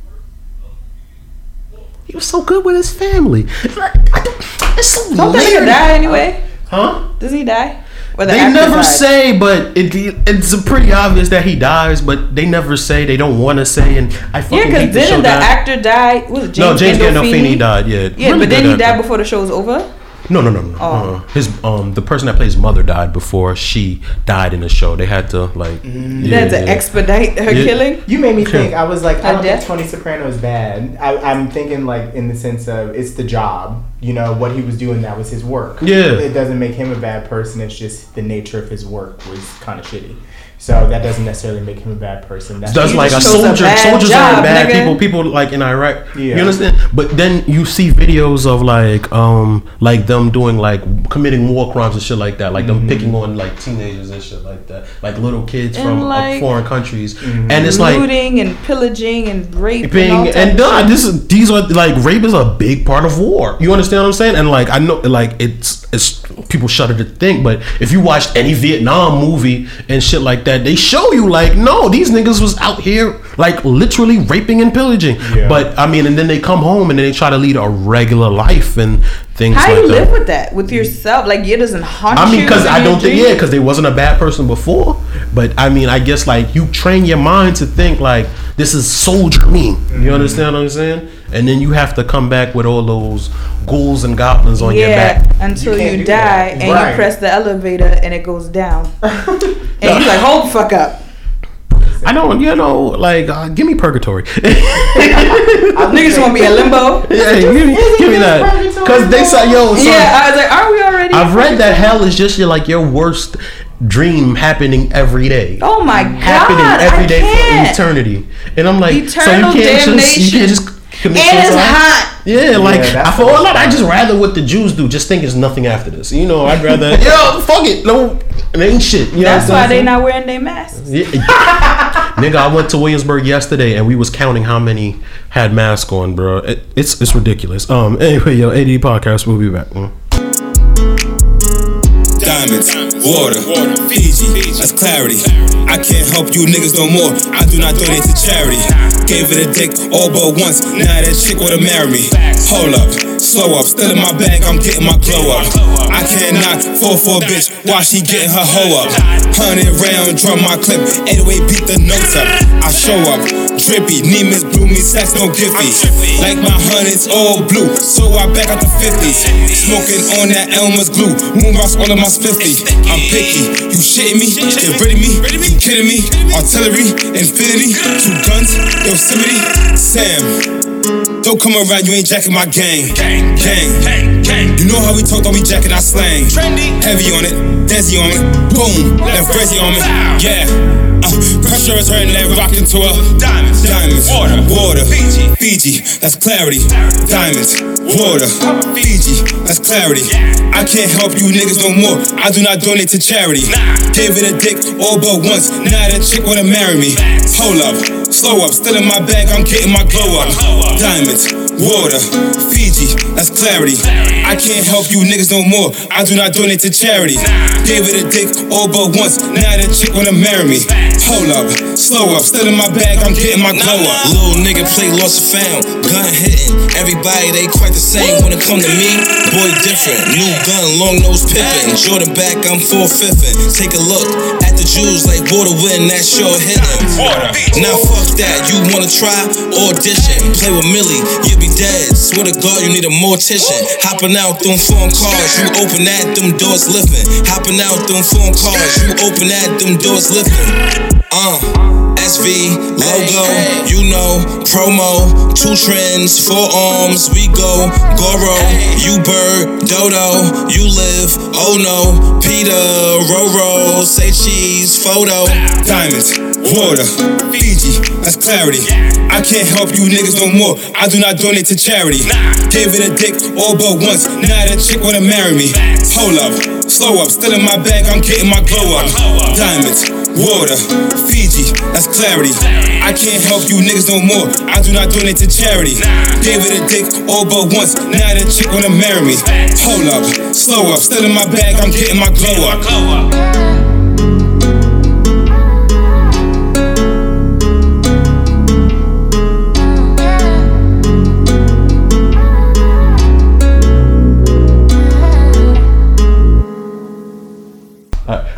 He was so good with his family. Like, I don't- It's so Don't that layered. nigga die anyway? Huh? Does he die? Or the They never say, but it, it's pretty obvious that he dies. But they never say. They don't want to say. And I fucking Yeah, because the didn't the that- actor die? Was it James no, James Gandolfini? Gandolfini died. Yeah, Yeah, Really but then he died before the show was over. No, no, no, no. Oh. Uh, his um the person that plays mother died before she died in the show. They had to like They had to yeah. expedite her Yeah. killing. You made me think. I was like, I don't death? think Tony Soprano is bad. I, I'm thinking like in the sense of it's the job. You know what he was doing. That was his work. Yeah. It doesn't make him a bad person. It's just the nature of his work was kind of shitty. So that doesn't necessarily make him a bad person. That's That's You like a just chose a soldier. Soldiers job, are bad nigga. people. People like in Iraq. Yeah. You understand? But then you see videos of like um like them doing like committing war crimes and shit like that. Like Mm-hmm. them picking on like teenagers and shit like that. Like little kids And, from uh, like, foreign countries. Mm-hmm. And it's like looting and pillaging and raping. and all and nah, this is these are like rape is a big part of war. You understand what I'm saying? And like I know like it's it's people shudder to think, but if you watched any Vietnam movie and shit like that, they show you like no, these niggas was out here like literally raping and pillaging. Yeah. But I mean, and then they come home and then they try to lead a regular life and things How like you that. live with that with yourself? Like it doesn't haunt I mean, because I don't think dreams? yeah, because they wasn't a bad person before. But I mean, I guess like you train your mind to think like this is soldier me. Mm-hmm. You understand what I'm saying? And then you have to come back with all those ghouls and goblins on your yeah, back. until You you, die and Right. you press the elevator and it goes down, and you're like hold the fuck up. I don't, you know, like uh, give me purgatory. Niggas want to be in limbo. yeah, give me, give me that. Because they say, yo, son, Yeah, I was like, are we already? I've read that hell is just your like your worst dream happening every day. Oh my god, happening every I day can't. for eternity. And I'm like, Eternal so you can't just you can't just commit And it's hot. Yeah, like Yeah, I feel what a lot. I just rather what the Jews do. Just think it's nothing after this. You know, I'd rather yo fuck it. No, it ain't shit. You That's what why they saying? not wearing their masks. Yeah. Nigga, I went to Williamsburg yesterday and we was counting how many had masks on, bro. It, it's it's ridiculous. Um. Anyway, yo, AD podcast. We'll be back. Mm. Diamonds, water, Fiji, that's clarity. I can't help you niggas no more. I do not donate to charity. Gave it a dick all but once. Now that chick wanna marry me. Hold up, slow up. Still in my bag, I'm getting my glow up. I cannot fall for a bitch while she getting her hoe up. Hundred round, drum my clip. Anyway, beat the notes up. I show up, drippy. Neiman's blue me sex, no gifty. Like my hundreds all blue, so I back out the 50s. Smoking on that Elmer's glue. Moonbox all of my spiffy. I'm picky. You shitting me? Get rid of me? You kidding me? Artillery, infinity, two guns, Yosemite, Sam. Don't come around, you ain't jacking my gang. Gang, gang, gang. gang. You know how we talk, don't be jacking our slang. Trendy, heavy on it, Desi on it, boom, left Resi on me. Yeah. Uh, pressure is hurting, let rock into a diamonds, diamonds, water, water, Fiji, Fiji, that's clarity. Diamonds, water, Fiji, that's clarity. I can't help you niggas no more. I do not donate to charity. Gave it a dick all but once. Now that chick wanna marry me. Hold up, slow up, still in my bag, I'm getting my glow up. Diamonds, water, Fiji, that's clarity. I can't help you niggas no more. I do not donate to charity. Gave it a dick all but once. Now that chick wanna marry me. Hold up, slow up, still in my bag, I'm getting my glow up. Little nigga play lost and found, gun hitting. Everybody they quite the same when it come to me. Boy different, new gun, long nose pippin'. Jordan back, I'm full fiffin'. Take a look at the jewels like water when that sure hitting. Now fuck that, you wanna try? Audition, play with Millie, you'll be dead. Swear to God, you need a mortician. Hopping out them phone calls, you open that, them doors lifting. Hopping out them phone calls, you open that, them doors lifting. Uh, SV, logo, you know, promo, two trends, four arms, we go, Goro, you bird, Dodo, you live, oh no, Peter, Roro, say cheese, photo. Diamonds, water, Fiji, that's clarity. I can't help you niggas no more. I do not donate to charity. Gave it a dick all but once. Now that chick wanna marry me. Hold up, slow up, still in my bag, I'm getting my glow up. Diamonds, water, Fiji, that's clarity. I can't help you niggas no more. I do not donate to charity. Gave it a dick all but once. Now that chick wanna marry me. Hold up, slow up, still in my bag, I'm getting my glow up.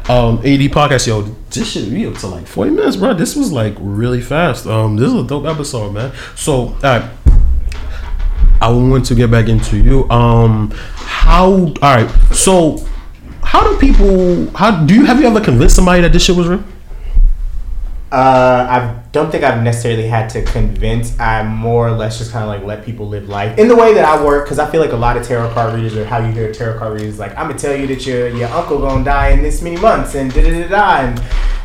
Um, AD podcast, yo, this shit we up to like forty minutes, bro. This was like really fast. Um, this is a dope episode, man. So, alright, I want to get back into you. Um, how? All right, so how do people? How do you have you ever convinced somebody that this shit was real? Uh, I don't think I've necessarily had to convince. I more or less just kind of like let people live life in the way that I work because I feel like a lot of tarot card readers or how you hear tarot card readers like I'm gonna tell you that your your uncle gonna die in this many months and da da da da and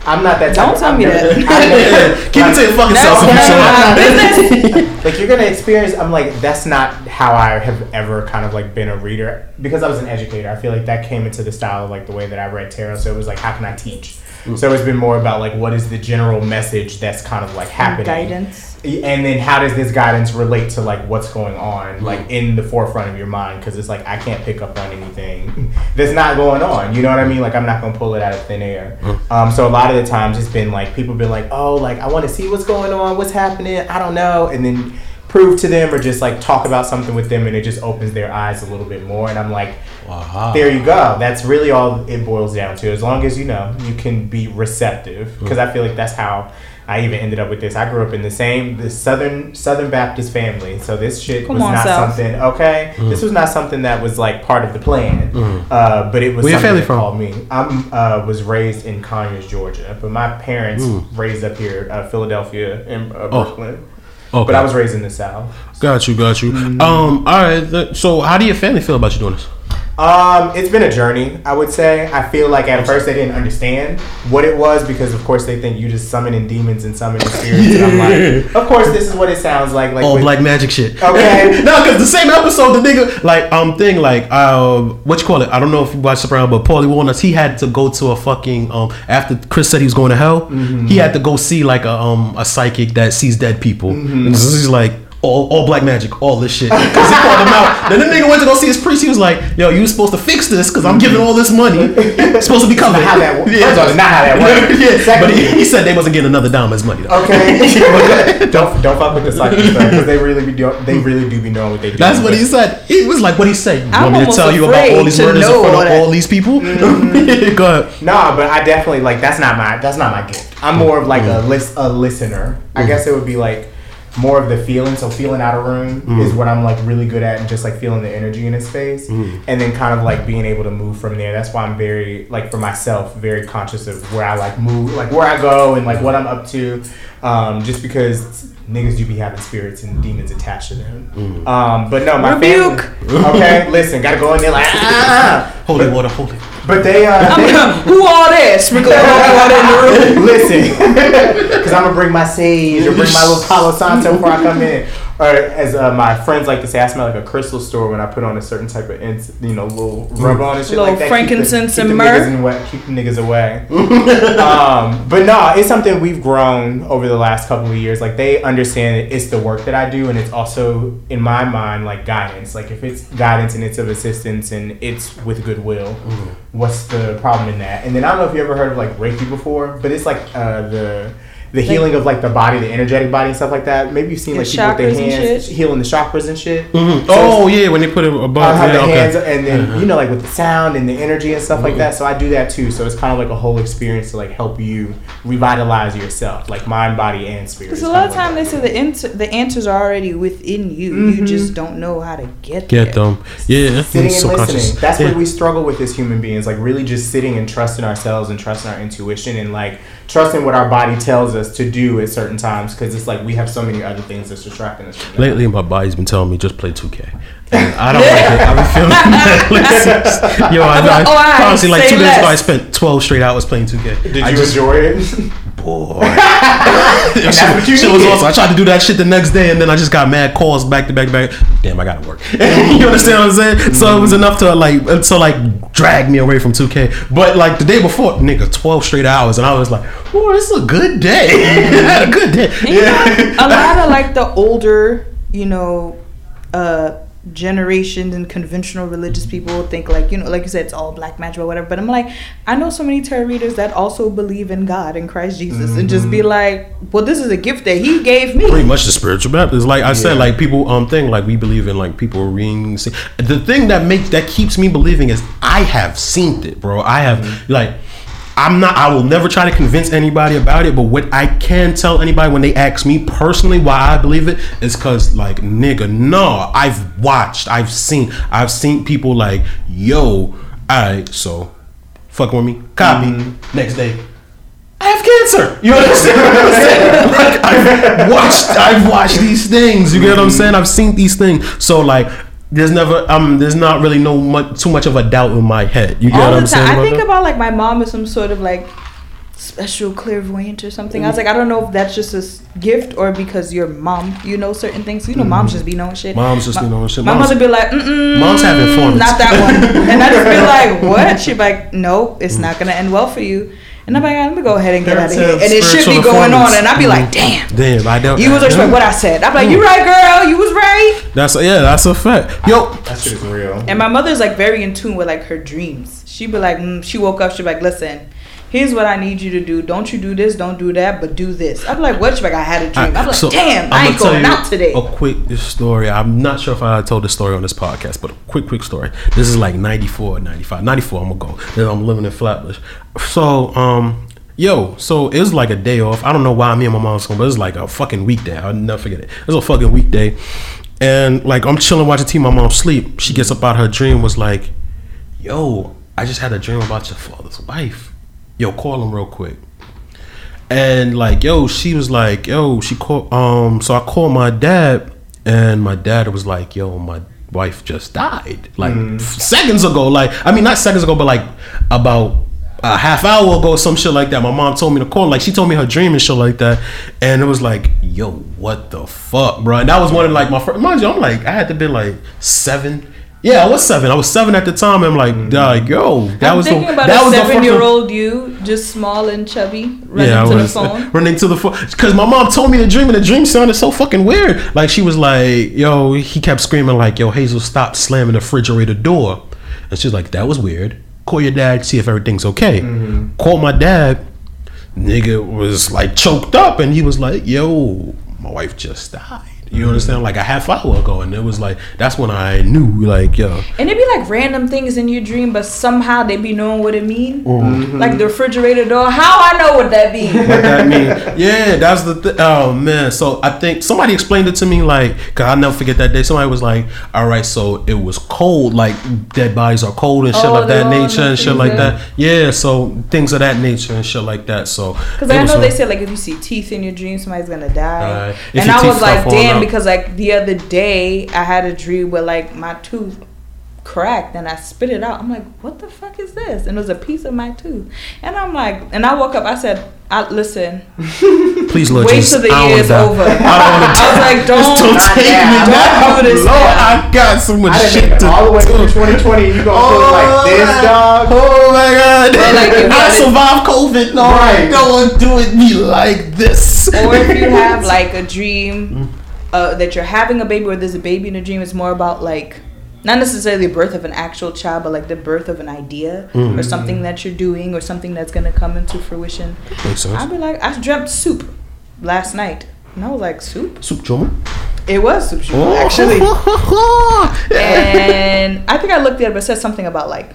I'm not that. Don't tell I'm me that. I'm never- Keep it to your fucking self. none of my business. like you're gonna experience i'm like that's not how i have ever kind of like been a reader because i was an educator i feel like that came into the style of like the way that i read tarot so it was like how can i teach mm. so it's been more about like what is the general message that's kind of like happening Guidance. And then how does this guidance relate to like what's going on mm-hmm. like in the forefront of your mind? Because it's like i can't pick up on anything that's not going on you know what i mean? Like i'm not gonna pull it out of thin air. Mm-hmm. Um, so a lot of the times it's been like people been like oh like i want to see what's going on what's happening i don't know and then prove to them or just like talk about something with them and it just opens their eyes a little bit more and i'm like Wow. there you go that's really all it boils down to as long as you know you can be receptive. Because mm-hmm. i feel like that's how I even ended up with this. I grew up in the same the Southern Southern Baptist family, so this shit Come was on, not South. something. Okay, this was not something that was like part of the plan, uh, but it was Where your something family that from? called me. I'm uh, was raised in Conyers, Georgia, but my parents raised up here, uh, Philadelphia and uh, Oh. Okay. But I was raised in the South. Got you, got you. Mm-hmm. Um, all right. th- So, how do your family feel about you doing this? Um, it's been a journey, I would say. I feel like at first they didn't understand what it was because, of course, they think you just summoning demons and summoning spirits. And I'm like, of course, this is what it sounds like. Like All with- black magic shit. Okay. no, because the same episode, the nigga, like, um, thing, like, uh, what you call it? I don't know if you watch Soprano, but Paulie Walnuts, he had to go to a fucking, um, after Chris said he was going to hell, Mm-hmm. he had to go see, like, a, um, a psychic that sees dead people. Mm-hmm. And this is like, all, all black magic, all this shit. Because he called him out. Then the nigga went to go see his priest. He was like, "Yo, you was supposed to fix this because I'm giving all this money. It's supposed to be covered." Not how that works. First of all, it's not how that works. yeah, but he, he said they wasn't getting another dime as money. Though. Okay. don't don't fuck with the psychics because they really be do, they really do be knowing what they do. That's what he said. He was like, "What he said. You I'm want me to almost tell you about afraid all these to murders in know front all of all these people?" Mm-hmm. Go ahead. Nah, but I definitely like that's not my that's not my gift. I'm more of like a lis- a listener. I guess it would be like more of the feeling. So feeling out of room is what I'm like really good at, and just like feeling the energy in a space, and then kind of like being able to move from there. That's why I'm very like for myself very conscious of where I like move, like where I go, and like what I'm up to. Um, just because niggas do be having spirits and demons attached to them. Um, but no, my Rebuke. family. Okay, listen, gotta go in there like ah. Holy water, holy. But they uh. they- Who all this? Sprinkle holy water in the room. Listen, because I'm gonna bring my sage or bring my little Palo Santo before I come in. Or as uh, my friends like to say, I smell like a crystal store when I put on a certain type of, ins- you know, little rub on and shit Little like that. frankincense keep the, and keep the myrrh. niggas in wa- keep the niggas away. um, but no, it's something we've grown over the last couple of years. Like they understand that it's the work that I do, and it's also in my mind like guidance. Like if it's guidance and it's of assistance and it's with goodwill, what's the problem in that? And then I don't know if you ever heard of like Reiki before, but it's like uh, the the healing of like the body, the energetic body and stuff like that. Maybe you've seen The like people with their hands healing the chakras and shit. Mhm. So Oh yeah, when they put it above. I have yeah, the okay. hands and then uh-huh. you know like with the sound and the energy and stuff like mm-hmm. that. So I do that too. So it's kind of like a whole experience to like help you revitalize yourself, like mind, body, and spirit. Because a lot of kinda time like they say the answer, the answers are already within you. You mm-hmm. just don't know how to get Get there. them. Yeah. sitting and so listening. conscious. That's yeah. what we struggle with as human beings. Like really just sitting and trusting ourselves and trusting our intuition and like trusting what our body tells us to do at certain times because it's like we have so many other things that's distracting us. From that. Lately, my body's been telling me just play 2K. And I don't like it. I've been feeling that. Yo, I, I'm I, oh, honestly, like two days ago, I spent 12 straight hours playing 2K. Did I you just, enjoy it? Boy. that's shit, what you shit was awesome. I tried to do that shit the next day, and then I just got mad calls back to back to back. Damn, I gotta work. you understand what I'm saying? So it was enough to like, to like drag me away from 2K. But like the day before, nigga, 12 straight hours, and I was like, oh, this is a good day. I had a good day. And you know, a lot of like the older, you know, uh generations and conventional religious people think like you know like you said it's all black magic or whatever but i'm like i know so many tarot readers that also believe in god and christ jesus and just be like well this is a gift that he gave me pretty much the spiritual Baptist. Like I said, like people um thing like we believe in like people reading. The thing that makes that keeps me believing is I have seen it, bro. I have Mm-hmm. like. I'm not. I will never try to convince anybody about it. But what I can tell anybody when they ask me personally why I believe it is because, like, nigga, no, I've watched, I've seen, I've seen people like, yo, alright, so, fuck with me, copy. Mm-hmm. Next day, I have cancer. You understand what I'm saying? Like I've watched, I've watched these things. You get what I'm saying? I've seen these things. So like, there's never, um, there's not really no much, too much of a doubt in my head. You get all what I'm saying? i think that? about like my mom is some sort of like special clairvoyant or something. I was like, I don't know if that's just a gift or because your mom, you know certain things. You know, moms just be knowing shit. Moms just be knowing shit. My mother be like, Mm-mm, Moms have informants. Not that one. and I just be like, what? She be like, no, it's not gonna end well for you. And I'm like, let me go ahead and get out of here. And it should be going on. And I'd be like, Mhm. damn. Damn, I don't. You was respect what I said. I'm like, you right, girl. You was right. That's yeah, that's a fact. Yo, That shit is real. And my mother's like very in tune with like her dreams. She'd be like, mm, she woke up, she'd be like, listen, here's what I need you to do. Don't you do this, don't do that, but do this. I'm like, what? Like, I had a dream. I'm like, so damn, I I'ma ain't going out today. A quick story. I'm not sure if I told this story on this podcast, but a quick, quick story. This is like 94, 95. 94, I'm gonna go. Then I'm living in Flatbush. So, um, yo, so it was like a day off. I don't know why me and my mom's home, but it was like a fucking weekday. I'll never forget it. It was a fucking weekday. And like I'm chilling watching TV, my mom sleep. She gets up out her dream, was like, Yo, I just had a dream about your father's wife. Yo, call him real quick. And like, yo, she was like, yo, she called. Um, so I called my dad, and my dad was like, yo, my wife just died, like f- seconds ago. Like, I mean, not seconds ago, but like about a half hour ago, some shit like that. My mom told me to call. Like, she told me her dream and shit like that, and it was like, yo, what the fuck, bro? And that was one of like my first. Mind you, I'm like, I had to be like seven. Yeah, I was seven. I was seven at the time. I'm like, mm-hmm. like, yo, that I'm was thinking the about that a was the fucking- seven-year-old you, just small and chubby, running I to the phone. Running to the phone. Because my mom told me the dream, and the dream sounded so fucking weird. Like, she was like, yo, he kept screaming, like, yo, Hazel, stop slamming the refrigerator door. And she's like, that was weird. Call your dad, see if everything's okay. Mm-hmm. Call my dad. Nigga was like choked up, and he was like, yo, my wife just died. You understand? Like a half hour ago, and it was like that's when I knew, like, yo, And it'd be like random things in your dream, but somehow they be knowing what it mean. Mm-hmm. Like the refrigerator door. How I know what that mean? what that mean? Yeah, that's the th- oh man. So I think somebody explained it to me like, cause I'll never forget that day. Somebody was like, "All right, so it was cold, like dead bodies are cold and shit Oh, like that nature and shit like that- that." Yeah, so things of that nature and shit like that. So Because I know a- they said like if you see teeth in your dream, somebody's gonna die. Uh, and I was like, damn, out. Because like the other day I had a dream where like my tooth cracked and I spit it out. I'm like, what the fuck is this? And it was a piece of my tooth. And I'm like, and I woke up. I said, I listen. please, Lord Wait Jesus, till the I don't year's wanna die. over. I don't want to. I was like, don't, Don't take me don't do this. Lord, now. I got so much I shit to all the way do. through 2020. You gonna feel like this, oh, dog? Oh my god! But, like, if I had- survived COVID. No, Right. don't do it me like this. or if you have like a dream mm. Uh, that you're having a baby or there's a baby in a dream, it's more about like not necessarily the birth of an actual child, but like the birth of an idea or something that you're doing or something that's gonna come into fruition. Makes sense. I'd be like, I dreamt soup last night, and I was like, soup? Soup Joma? It was soup, soup Oh. actually. and I think I looked at it, but it said something about like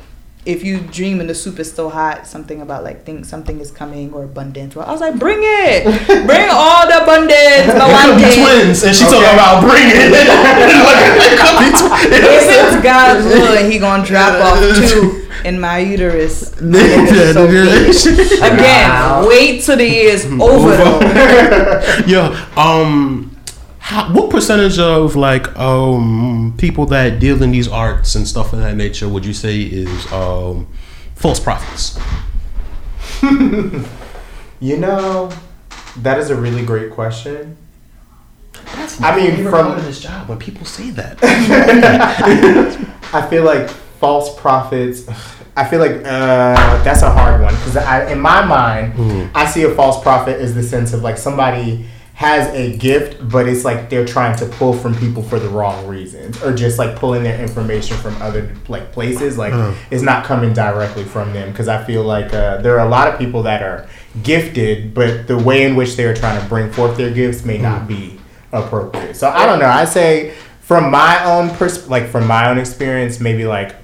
if you dream and the soup is still hot, something about like think something is coming or abundance. Well, I was like, bring it, bring all the abundance. No, It could be twins, and she talking Okay. about bring it. Look, it could be If it's God's will, and he gonna drop off two in my uterus. So be it. Again, wait till the year's over. though. Yeah. Um. How, what percentage of like um people that deal in these arts and stuff of that nature would you say is um false prophets? You know, that is a really great question. I mean, from this job when people say that. I feel like false prophets. I feel like uh, that's a hard one because in my mind, I see a false prophet as the sense of like somebody has a gift, but it's like they're trying to pull from people for the wrong reasons, or just like pulling their information from other like places. Like it's not coming directly from them because I feel like uh, there are a lot of people that are gifted, but the way in which they are trying to bring forth their gifts may not be appropriate. So I don't know. I say from my own pers- like from my own experience, maybe like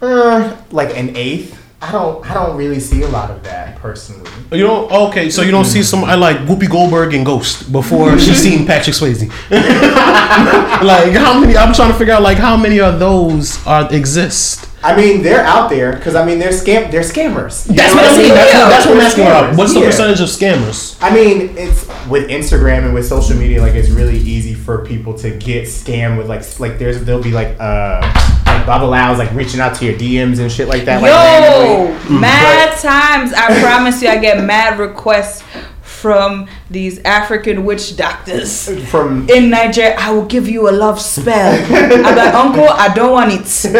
uh, like an eighth. I don't I don't really see a lot of that personally. You don't okay, so you don't see some I like Whoopi Goldberg and Ghost before she seen Patrick Swayze. like how many I'm trying to figure out like how many of those are exist. I mean, they're out there because I mean, they're scam, they're scammers. You That's what I mean. That's, Yeah. what, that's what I'm asking about. What's the Yeah. percentage of scammers? I mean, it's with Instagram and with social media, like it's really easy for people to get scammed with like like there's there'll be like uh like Babalawos like reaching out to your DMs and shit like that. like, Yo, randomly. mad mm-hmm. times. I promise you, I get mad requests from these African witch doctors. From In Nigeria, I will give you a love spell. I'm like, Uncle, I don't want it.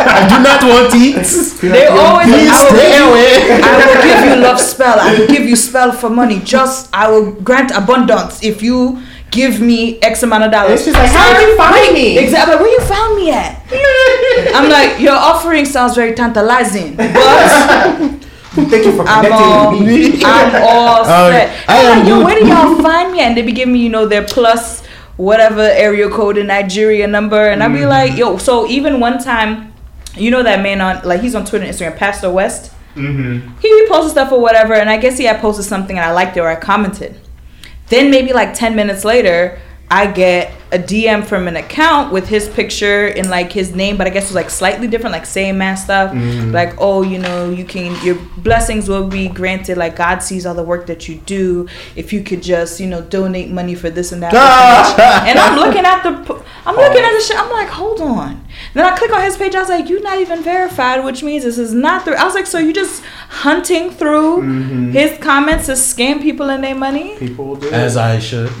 I do not want it. They always, Please I will, stay give away. you, I will give you love spell. I will give you spell for money. Just, I will grant abundance if you give me X amount of dollars. It's just like, how did you find me? Exactly. Where you found me at? I'm like, your offering sounds very tantalizing, but thank you for I'm all, me. I'm all Uh, set. I I'm like, yo, where do y'all find me? at? And they be giving me, you know, their plus whatever area code in Nigeria number, and I'd be like, yo. So even one time, you know that man on like he's on Twitter and Instagram, Pastor West. mm-hmm. He reposted stuff or whatever, and I guess he had posted something and I liked it or I commented. Then maybe like ten minutes later, I get a DM from an account with his picture and like his name, but I guess it was like slightly different, like same man stuff. Mm-hmm. Like, oh, you know, you can your blessings will be granted. Like God sees all the work that you do. If you could just, you know, donate money for this and that. and I'm looking at the, I'm oh. looking at the shit. I'm like, hold on. Then I click on his page. I was like, you're not even verified, which means this is not through. I was like, so you just hunting through mm-hmm. his comments to scam people and their money? People will do it. As I should.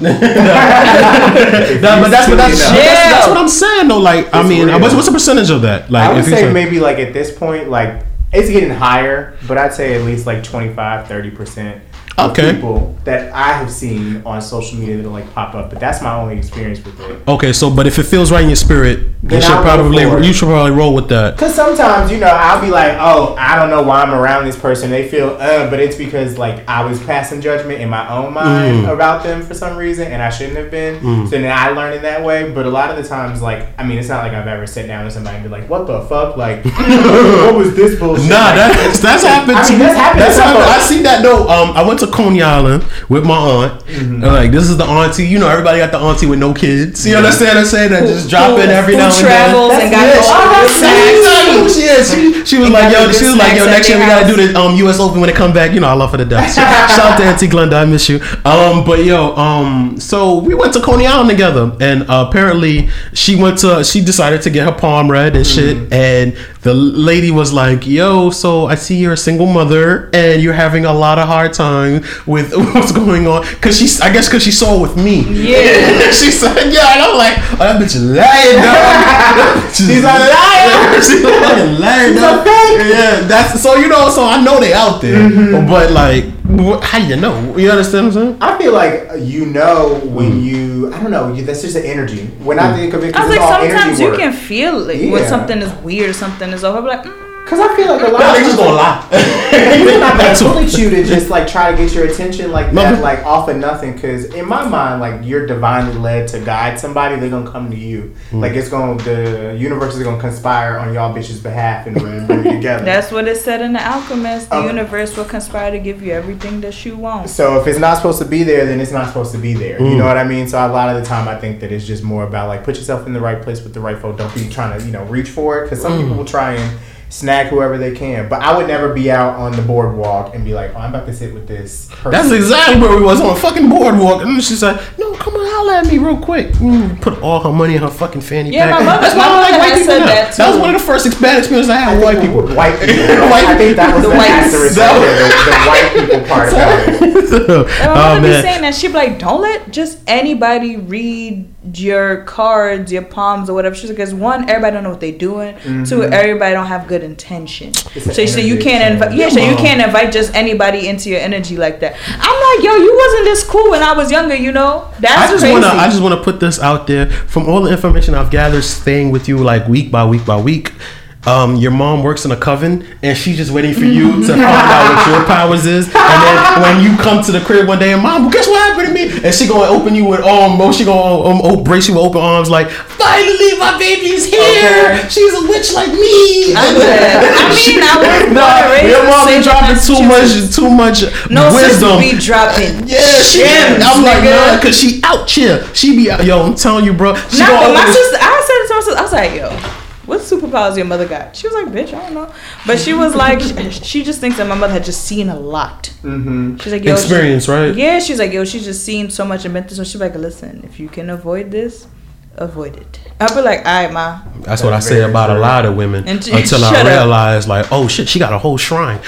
If but that's what that's, truly that's, that's what I'm saying though. Like, I mean, real. what's, what's the percentage of that? Like, I would say say- maybe like at this point, like it's getting higher, but I'd say at least like 25, 30 percent of Okay. people that I have seen on social media that'll like pop up. But that's my only experience with it. Okay, so but if it feels right in your spirit, you Then should I'll probably you should probably roll with that. Cause sometimes you know I'll be like, oh, I don't know why I'm around this person. They feel, uh, but it's because like I was passing judgment in my own mind Mm. about them for some reason, and I shouldn't have been. So then I learned in that way. But a lot of the times, like, I mean, it's not like I've ever sat down with somebody and be like, what the fuck, like, what was this bullshit? Nah, Like, that's that's happened. I to mean, me. that's happened to That's happened. I see that though. Um, I went to Coney Island with my aunt. Mm-hmm. And, like this is the auntie. You know, everybody got the auntie with no kids. You understand what I'm saying? That just drop in every now and then. travels and got That's no it. good That's snacks. exactly who she. She, she was like, yo, she was like, yo, next year we gotta do the um U.S. Open when it come back. You know, I love her to death. So, shout out to Auntie Glenda, I miss you. Um, but yo, um, so we went to Coney Island together, and uh, apparently she went to, she decided to get her palm read and shit, Mm-hmm. and the lady was like, yo, so I see you're a single mother and you're having a lot of hard time with what's going on, cause she's, I guess, cause she saw it with me. Yeah. she said, yeah, and I'm like, oh, that bitch is lying, dog. She's a liar. She's a fucking liar, dog. Yeah, that's so you know. So I know they out there, Mm-hmm. but like, how you know? You understand what I'm saying? I feel like uh, you know when mm. you, I don't know, you, that's just the energy. When I mm. think of it, I because was it's like, all sometimes energy you work. can feel it when something is weird, something is over. I'm like, mm. Cause I feel like a lot No, of they just people- gonna lie. It's not That that too. bullet you to just like try to get your attention like that, but- like off of nothing. Cause in my mind, like you're divinely led to guide somebody, they're gonna come to you. Hmm. Like it's gonna the universe is gonna conspire on y'all bitches' behalf and bring you together. That's what it said in The Alchemist. The Okay. universe will conspire to give you everything that you want. so if it's not supposed to be there, then it's not supposed to be there. Hmm. You know what I mean? So a lot of the time, I think that it's just more about like put yourself in the right place with the right folk. Don't be trying to you know reach for it. Cause some Hmm. people will try and snag whoever they can. But I would never be out on the boardwalk and be like, oh, I'm about to sit with this. Person. That's exactly where we was on a fucking boardwalk, and she's like, "No, come on, holler at me real quick." Mm, put all her money in her fucking fanny Yeah, pack. my mother- That's why my I don't like white people said now. that, That was one of the first bad experiences I had with white people. White people. White I think that was The the, whites. asterisk right there, the, the white people part about it. And my oh mother be saying that she'd be like, "Don't let just anybody read your cards, your palms, or whatever." She's like, "Cause one, everybody don't know what they're doing. Two, mm-hmm. everybody don't have good intention. So, so you can't invite. Yeah, so you can't invite just anybody into your energy like that. I'm like, yo, you wasn't this cool when I was younger. You know, that's I just crazy. wanna I just wanna put this out there from all the information I've gathered staying with you like week by week by week. Um, your mom works in a coven and she's just waiting for you to find out what your powers is. And then when you come to the crib one day and mom, well, guess what happened to me? And she gonna open you with um, oh, she gonna um, oh, brace you with open arms like, finally my baby's here. Okay. She's a witch like me. I'm dead. I mean, I was born Nah, your in mom be dropping too much, too much No wisdom. wisdom be dropping. Yeah, she. Gems, I'm like, nigga. nah, cause she out here. She be out, yo. I'm telling you, bro. She Nah, gonna but my sister, I said it to my sister. I was like, yo, what superpowers your mother got? She was like, bitch, I don't know. But she was like, she, she just thinks that my mother had just seen a lot. Mm-hmm. She's like, yo, she- Experience, right? Yeah, she's like, yo, she's just seen so much and been through so. She's like, listen, if you can avoid this, avoid it. I'll be like, all right, ma. That's what I say very about a lot of women And t- until I shut up. realized, like, oh shit, she got a whole shrine.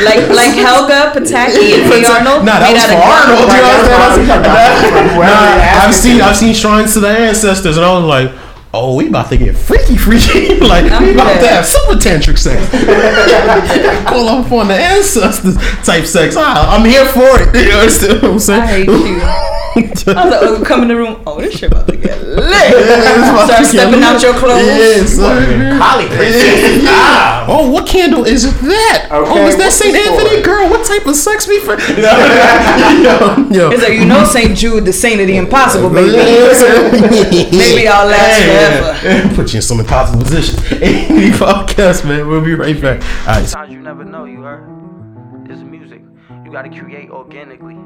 Like like Helga Pataki and Hey Arnold. Nah, that was for Arnold. glass. You know what I'm saying? Right, that's why we got Nah, that. I've seen I've seen shrines to the ancestors, and I was like, oh, we about to get freaky, freaky. like I'm we about to have super tantric sex. Call off on the ancestors type sex. Ah, I'm here for it. You understand what I'm saying? I hate you. I was like, oh, come in the room. Oh, this shit about to get lit. Start Start stepping out your clothes. Yes. sir. Holly princess. Ah. Oh, what candle is that? oh, is that Saint Anthony? for? Girl, what type of sex we for? yo, yo. It's like you know Saint Jude, the saint of the impossible, baby. Maybe I'll last forever. Put you in some impossible position. Any podcast, man. We'll be right back. All right. Sometimes you never know, you heard? This is music. You gotta create organically.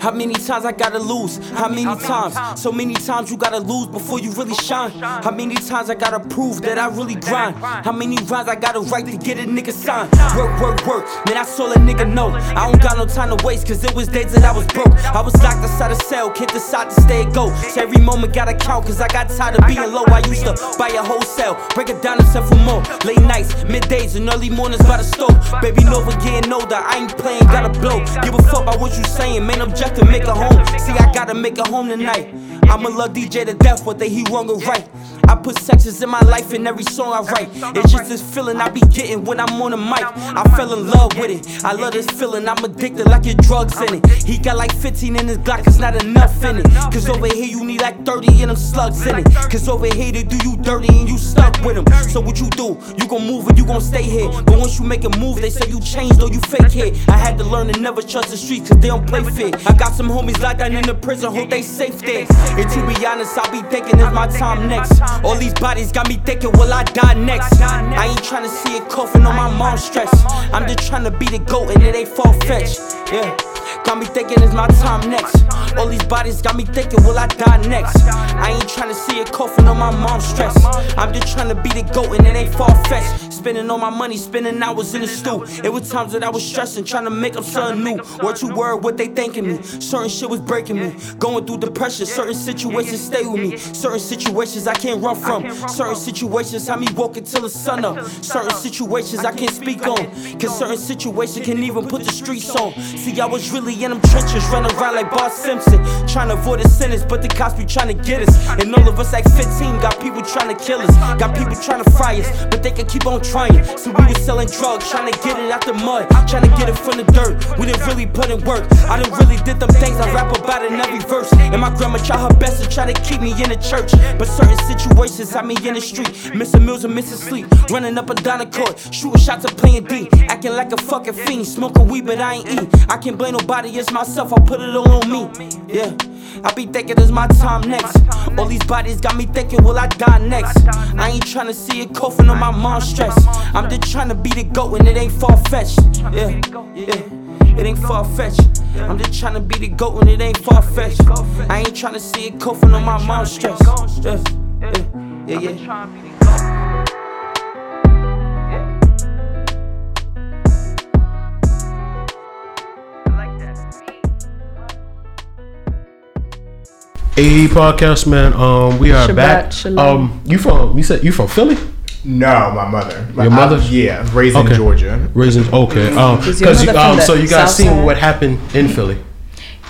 How many times I gotta lose? How many times? So many times you gotta lose before you really shine. How many times I gotta prove that I really grind? How many rhymes I gotta write to get a nigga signed? Work, work, work. Man, I saw a nigga know. I don't got no time to waste, cause it was days that I was broke. I was locked inside a cell, can't decide to stay go. So every moment gotta count, cause I got tired of being low. I used to buy a wholesale, break it down and sell for more. Late nights, middays, and early mornings by the stove. Baby Nova getting older, I ain't playing, gotta blow. Give a fuck about what you saying, objective, make a home. See, I gotta make a home tonight. I'ma love DJ to death, whether he wrong or right. I put sections in my life in every song I write. It's just this feeling I be getting when I'm on the mic. I fell in love with it. I love this feeling, I'm addicted like your drugs in it. He got like 15 in his Glock, it's not enough in it. Cause over here you need like 30 and them slugs in it. Cause over here they do you dirty and you stuck with them. So what you do? You gon' move or you gon' stay here. But once you make a move, they say you changed or you fake here. I had to learn to never trust the streets cause they don't play fair. I got some homies locked down in the prison, hope they safe there. And to be honest, I'll be thinking it's my time next. All these bodies got me thinking, will I die next? I ain't tryna see it coughing on my mom's stress. I'm just tryna be the goat and it ain't far fetched. Yeah. Got me thinking it's my time next. All these bodies got me thinking, will I die next? I ain't tryna see it coughing on my mom's stress. I'm just tryna be the goat and it ain't far fetched. Spending all my money, spending hours in the stew. It was times that I was stressing, trying to make up something new. Or to word what they thinking me. Certain shit was breaking me. Going through depression, certain situations stay with me. Certain situations I can't run from. Certain situations have me woke until the sun up. Certain situations I can't speak on. Cause certain situations can even put the streets on. See, I was really in them trenches, running around like Bart Simpson. Trying to avoid a sentence, but the cops be trying to get us. And all of us like 15 got people trying to kill us. Got people trying to fry us, but they can keep on trying. So we was selling drugs, trying to get it out the mud, trying to get it from the dirt. We didn't really put in work. I didn't really did them things I rap about in every verse. And my grandma tried her best to try to keep me in the church. But certain situations had me in the street, missing meals and missing sleep. Running up and down the court, shooting shots and playing D. Acting like a fucking fiend, smoking weed, but I ain't eat. I can't blame nobody, it's myself, I put it all on me. Yeah. I be thinking it's my time next. All these bodies got me thinking, will I die next? I ain't tryna see it coughing on my mom's stress. I'm just trying to be the goat and it ain't far fetched. Yeah, yeah, it ain't far fetched. I'm just trying to be the goat and it ain't far fetched. I ain't trying to see it coughing on my mom's stress. Yeah, yeah, yeah, yeah. A podcast, man. Um, we are Shabbat back. shalom. Um, you from? You said you from Philly? No, my mother. My- Your mother? I- yeah, raised in Okay. Georgia. Raisins. Okay. Um, because you, um, so you guys South seen Side? what happened in Philly?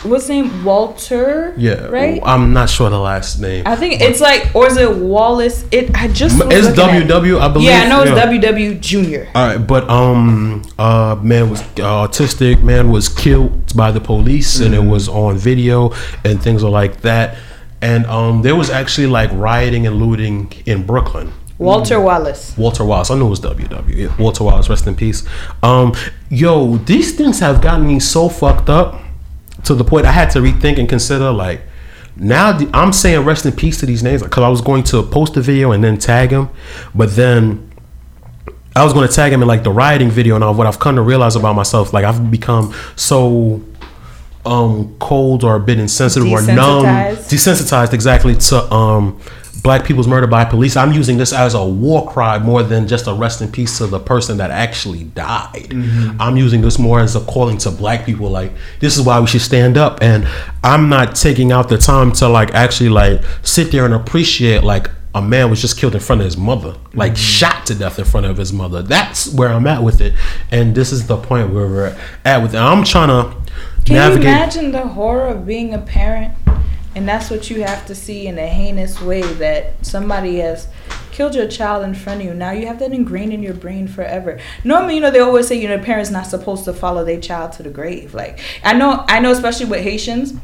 What's his name? Walter. Yeah. Right. I'm not sure the last name. I think it's like, or is it Wallace? It. I just. It's looking at it. WW, I believe. Yeah, I know it's Yeah. WW Junior. All right, but um, uh, man was uh, autistic. Man was killed by the police, and it was on video and things are like that. And um, there was actually like rioting and looting in Brooklyn. Walter Wallace. Walter Wallace. I know it was WW. Walter Wallace, rest in peace. Um, yo, these things have gotten me so fucked up to the point I had to rethink and consider like now the- I'm saying rest in peace to these names because I was going to post the video and then tag him, but then I was going to tag him in like the rioting video and all. What I've come to realize about myself, like I've become so um cold or a bit insensitive or numb, Desensitized. desensitized exactly to um black people's murder by police. I'm using this as a war cry more than just a rest in peace to the person that actually died. Mm-hmm. I'm using this more as a calling to black people like this is why we should stand up and I'm not taking out the time to like actually like sit there and appreciate like a man was just killed in front of his mother, like mm-hmm. shot to death in front of his mother. That's where I'm at with it, and this is the point where we're at with it. I'm trying to Can navigate. you imagine the horror of being a parent? And that's what you have to see in a heinous way that somebody has killed your child in front of you. Now you have that ingrained in your brain forever. Normally, you know, they always say, you know, parents not supposed to follow their child to the grave. Like I know I know especially with Haitians,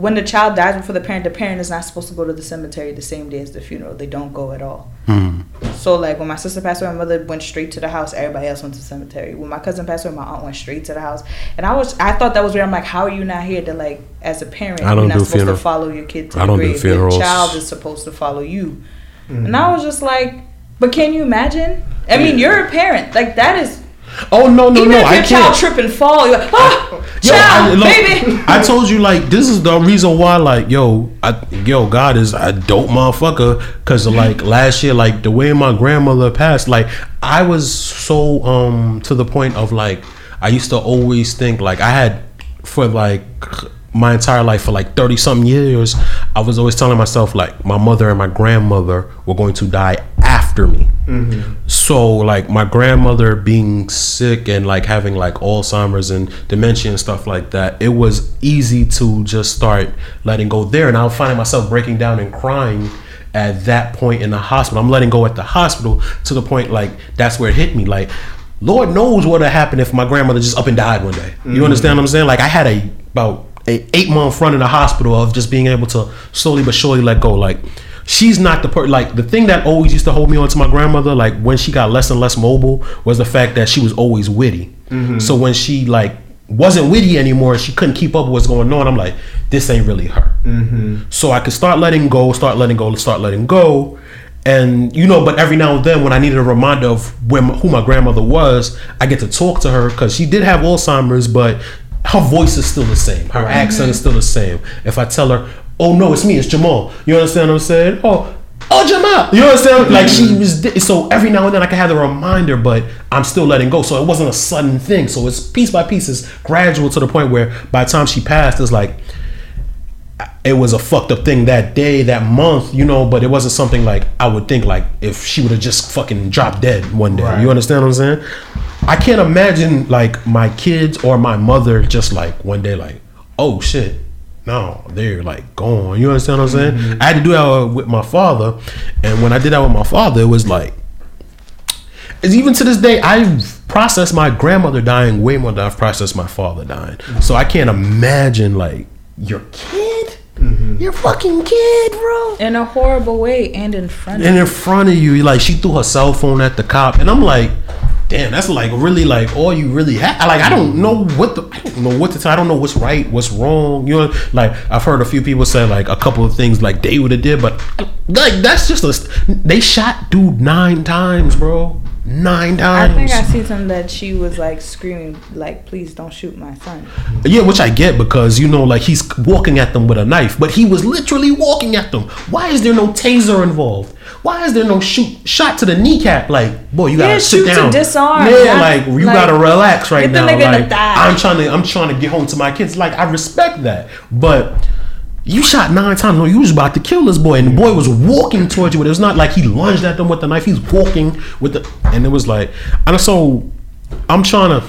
when the child dies before the parent, the parent is not supposed to go to the cemetery the same day as the funeral. They don't go at all. Hmm. So like when my sister passed away, my mother went straight to the house. Everybody else went to the cemetery. When my cousin passed away, my aunt went straight to the house. And I was I thought that was weird. I'm like, how are you not here to like as a parent? I don't you're not do supposed funeral- to follow your kid to I the don't do grave. funerals. Your child is supposed to follow you. And I was just like, but can you imagine? I mean, you're a parent. Like that is Oh no no even no! if I your child can't. trip and fall, you're like, ah, Yo, I, child, look, baby. I told you like this is the reason why like yo, I, yo, God is a dope motherfucker. Cause like last year, like the way my grandmother passed, like I was so um to the point of like I used to always think like I had for like my entire life for like 30 something years i was always telling myself like my mother and my grandmother were going to die after me. Mm-hmm. So like my grandmother being sick and like having like alzheimer's and dementia and stuff like that it was easy to just start letting go there. And i was finding myself breaking down and crying at that point in the hospital. I'm letting go at the hospital to the point like that's where it hit me. Like lord knows what would have happened if my grandmother just up and died one day. You mm-hmm. understand what i'm saying? Like i had a about a eight month run in the hospital of just being able to slowly but surely let go. Like she's not the per like the thing that always used to hold me on to my grandmother like when she got less and less mobile was the fact that she was always witty. Mm-hmm. So when she like wasn't witty anymore she couldn't keep up with what's going on i'm like this ain't really her. Mm-hmm. So i could start letting go start letting go start letting go. And you know but every now and then when i needed a reminder of where my, who my grandmother was i get to talk to her because she did have alzheimer's but her voice is still the same. Her accent is still the same. If i tell her oh no it's me it's jamal you understand what i'm saying oh oh jamal you understand like she mm-hmm. was di- so every now and then i can have the reminder but i'm still letting go so it wasn't a sudden thing so it's piece by piece it's gradual to the point where by the time she passed it's like it was a fucked up thing that day, that month, you know, but it wasn't something like I would think like if she would have just fucking dropped dead one day. Right. You understand what I'm saying? I can't imagine like my kids or my mother just like one day like, oh shit. No, they're like gone. You understand what I'm saying? Mm-hmm. I had to do that with my father, and when I did that with my father, it was like, it's even to this day, I've processed my grandmother dying way more than I've processed my father dying. So I can't imagine like your kid, your fucking kid, bro, In a horrible way and in front of and you. in front of you, like she threw her cell phone at the cop, and I'm like, damn, that's like really like all you really have. Like I don't know what the, I don't know what to tell. I don't know what's right, what's wrong. You know, like I've heard a few people say like a couple of things like they would have did, but like that's just a. They shot dude nine times, bro. Nine I think I see something that she was like screaming, like, "Please don't shoot my son." Yeah, which I get because you know, like he's walking at them with a knife, but he was literally walking at them. Why is there no taser involved? Why is there no shoot shot to the kneecap? Like, boy, you gotta Yeah, sit shoot to down. disarm, Yeah, not- like you like, gotta relax right now. nigga in the Like. I'm trying to, I'm trying to get home to my kids. Like, I respect that, but. You shot nine times. No, you was about to kill this boy, and the boy was walking towards you. But It was not like he lunged at them with the knife. He's walking with the, and it was like, and so I'm trying to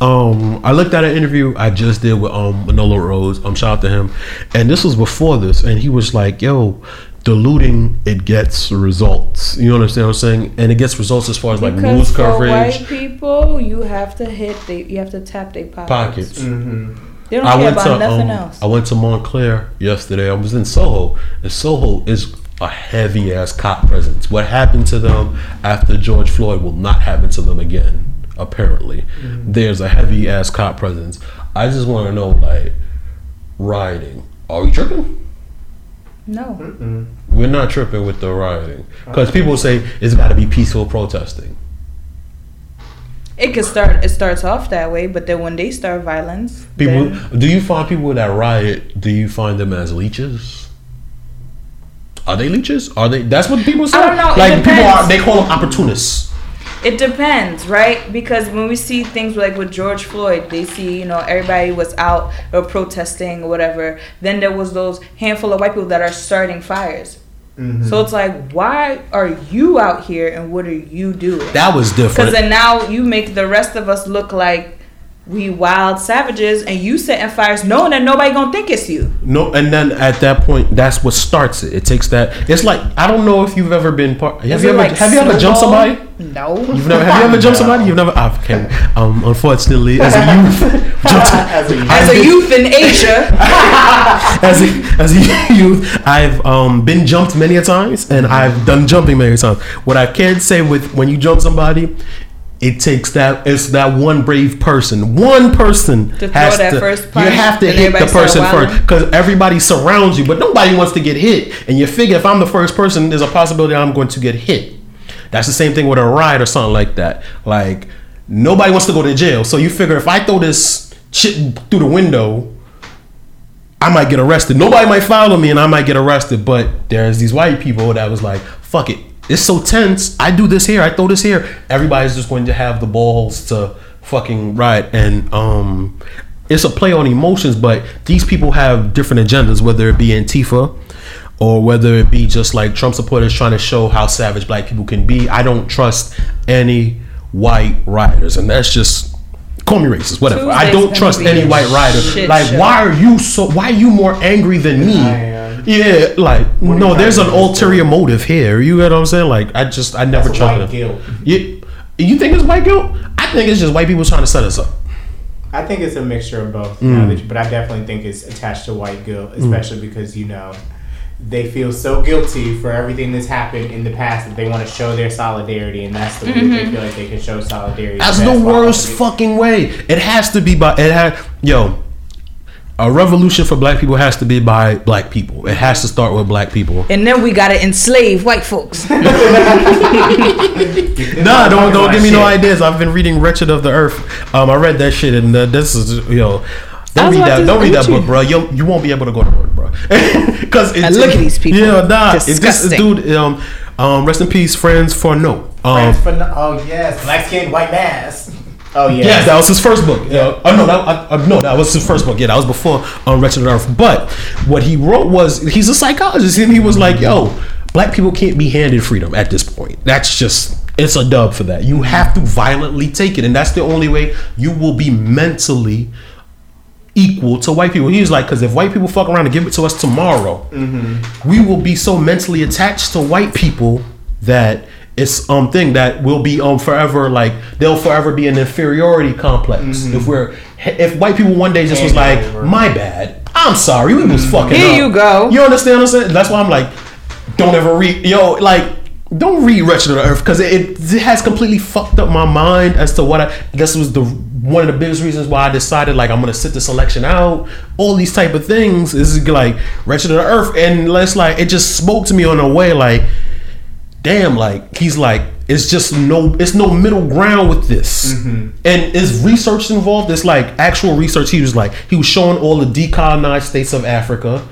um, I looked at an interview I just did with um Manolo Rose. Um, shout out to him, and this was before this, and he was like, "Yo, diluting it gets results." You understand what I'm saying? And it gets results as far as like Because news for coverage, white people, you have to hit, they, you have to tap their pockets. pockets. They don't I care went about to nothing um, else. I went to Moncler yesterday. I was in Soho, and Soho is a heavy ass cop presence. What happened to them after George Floyd will not happen to them again. Apparently, there's a heavy ass cop presence. I just want to know, like, rioting. Are we tripping? No, We're not tripping with the rioting because people say it's got to be peaceful protesting. It could start. It starts off that way, but then when they start violence, People, then- do you find people that riot? Do you find them as leeches? Are they leeches? Are they? That's what people say. I don't know, Like people are. They call them opportunists. It depends, right? Because when we see things like with George Floyd, they see, you know, everybody was out or protesting or whatever. Then there was those handful of white people that are starting fires. Mm-hmm. So it's like, why are you out here and what are you doing? That was different. Because then now you make the rest of us look like we wild savages and you setting fires knowing that nobody gonna think it's you. No, and then at that point, that's what starts it. It takes that. It's like I don't know if you've ever been part. Have Is you ever? like have you ever jumped somebody? No. You've never. Have you ever jumped somebody? You've never. ah, Okay. Um. Unfortunately, as a youth, jumped, As a youth. As a youth in Asia, as a as a youth, I've um been jumped many a times, and I've done jumping many times. What I can say with when you jump somebody. It takes that it's that one brave person. One person To throw has that to. first you have to hit the person first because everybody surrounds you, but nobody wants to get hit. And you figure if I'm the first person, there's a possibility I'm going to get hit. That's the same thing with a ride or something like that. Like nobody wants to go to jail, so you figure if I throw this shit through the window, I might get arrested. Nobody might follow me, and I might get arrested. But there's these white people that was like, "Fuck it, it's so tense. I do this here, I throw this here. Everybody's just going to have the balls to fucking ride." And um, it's a play on emotions, but these people have different agendas, whether it be Antifa or whether it be just like Trump supporters trying to show how savage black people can be. I don't trust any white rioters, and that's just call me racist, whatever. I don't trust any white rider. Like, show. why are you so? Why are you more angry than me? Yeah, like What no, there's an to do? ulterior motive here. You get what I'm saying? Like, I just I never That's trust white them. guilt. You, you think it's white guilt? I think it's just white people trying to set us up. I think it's a mixture of both, Mm. now that but I definitely think it's attached to white guilt, especially because you know they feel so guilty for everything that's happened in the past that they want to show their solidarity, and that's the way they feel like they can show solidarity. That's best the worst possible. fucking way. It has to be by it had yo. A revolution for black people has to be by black people. It has to start with black people. and then we gotta enslave white folks. Nah, don't don't give me no ideas. I've been reading Wretched of the Earth. Um, I read that shit, and uh, this is yo. I Don't read that. Don't read that book, bro. You you won't be able to go to work, bro. Because And look at these people. Yeah, nah. It's this Disgusting. dude. Um, um, rest in peace, Frantz Fanon. Um, Friends for no- oh yes, black skin, white mask. Oh yeah. Yes, that was his first book. Yeah. Oh no, that, I, I, no, that was his first book. Yeah, that was before um, Wretched on Earth. But what he wrote was he's a psychologist, and he was like, "Yo, black people can't be handed freedom at this point. That's just it's a dub for that. You have to violently take it, and that's the only way you will be mentally." Equal to white people. He was like, because if white people fuck around and give it to us tomorrow, we will be so mentally attached to white people that it's um thing that will be um forever like they'll forever be an inferiority complex. If we're if white people one day just was like my bad. I'm sorry. We was fucking Here up." you go. you understand what i'm saying? That's why i'm like don't ever read yo like don't read Wretched of the Earth because it, it has completely fucked up my mind as to what I, I guess was the one of the biggest reasons why I decided like I'm gonna sit this election out. All these type of things is like Wretched of the Earth, and it's like it just spoke to me on a way like, damn, like he's like it's just no, it's no middle ground with this, mm-hmm. and is research involved? It's like actual research. He was like he was showing all the decolonized states of Africa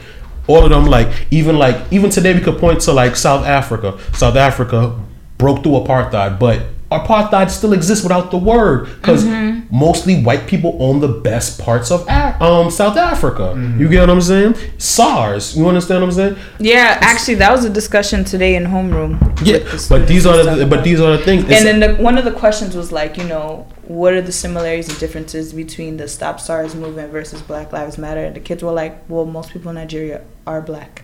all of them like even like even today we could point to like south africa south africa broke through apartheid but apartheid still exists without the word because mm-hmm. mostly white people own the best parts of ah. um south africa. Mm-hmm. You get what i'm saying? Sars you understand what i'm saying? Yeah, actually, that was a discussion today in homeroom. yeah but these are the but these are the things. It's- And then the, one of the questions was like, you know, what are the similarities and differences between the Stop SARS movement versus Black Lives Matter? And the kids were like, well, most people in Nigeria are black,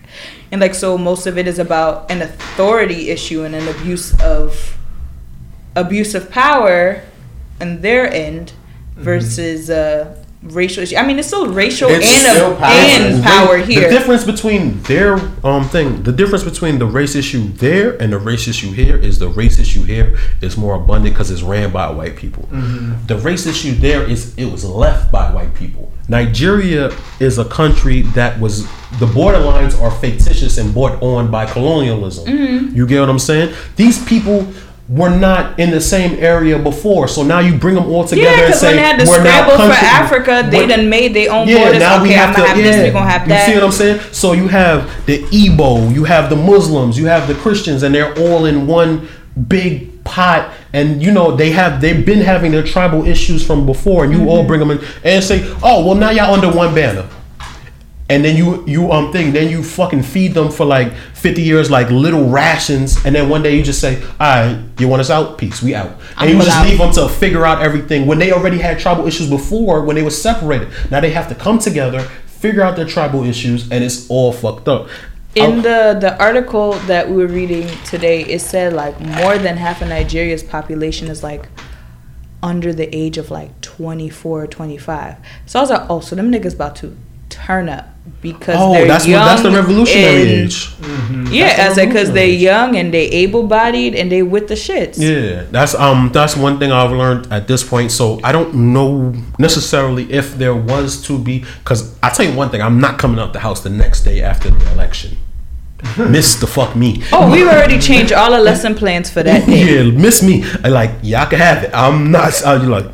and like so most of it is about an authority issue and an abuse of abuse of power on their end versus uh, racial issue. I mean, it's still racial It's and, still a, power. and power the, here. The difference between their um thing, the difference between the race issue there and the race issue here is the race issue here is more abundant because it's ran by white people. The race issue there is it was left by white people. Nigeria is a country that was the borderlines are fictitious and brought on by colonialism. You get what I'm saying? These people were not in the same area before. So now you bring them all together Yeah, and say when they had the we're scramble for Africa, they done made their own yeah, borders. now okay, we have I'm to. have yeah. this. We're gonna have that. You see what I'm saying? So you have the Igbo, you have the Muslims, you have the Christians, and they're all in one big pot. And you know they have they've been having their tribal issues from before, and you Mm-hmm. all bring them in and say, oh well, now y'all under one banner. And then you you um thing, then you fucking feed them for like fifty years like little rations, and then one day you just say, "All right, you want us out? Peace, we out." And I'm you just out. leave them to figure out everything when they already had tribal issues before when they were separated. Now they have to come together, figure out their tribal issues, and it's all fucked up. In the the article that we were reading today, it said like more than half of Nigeria's population is like under the age of like 24 or 25. So I was like, oh, so them niggas about to turn up because Oh, they're that's what, that's the revolutionary and- age. Yeah, That's as the because they're young and they able bodied and they with the shits. Yeah, that's um that's one thing I've learned at this point. So I don't know necessarily if there was to be because I tell you one thing, I'm not coming out the house the next day after the election. Miss the fuck me. Oh, we've already changed all the lesson plans for that day. yeah, miss me. I like y'all can have it. I'm not. I'm like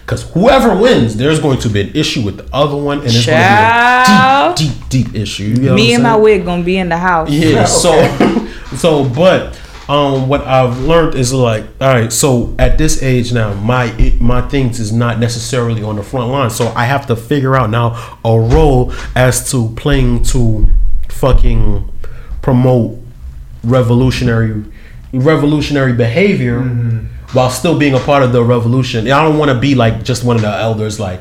because whoever wins, there's going to be an issue with the other one, and it's Child. going to be a deep, deep, deep issue. You know Me and my wig gonna be in the house. Yeah. So, so, but um, what I've learned is like, all right. So at this age now, my it, my things is not necessarily on the front line. So I have to figure out now a role as to playing to fucking promote revolutionary revolutionary behavior mm-hmm. while still being a part of the revolution. I don't want to be like just one of the elders like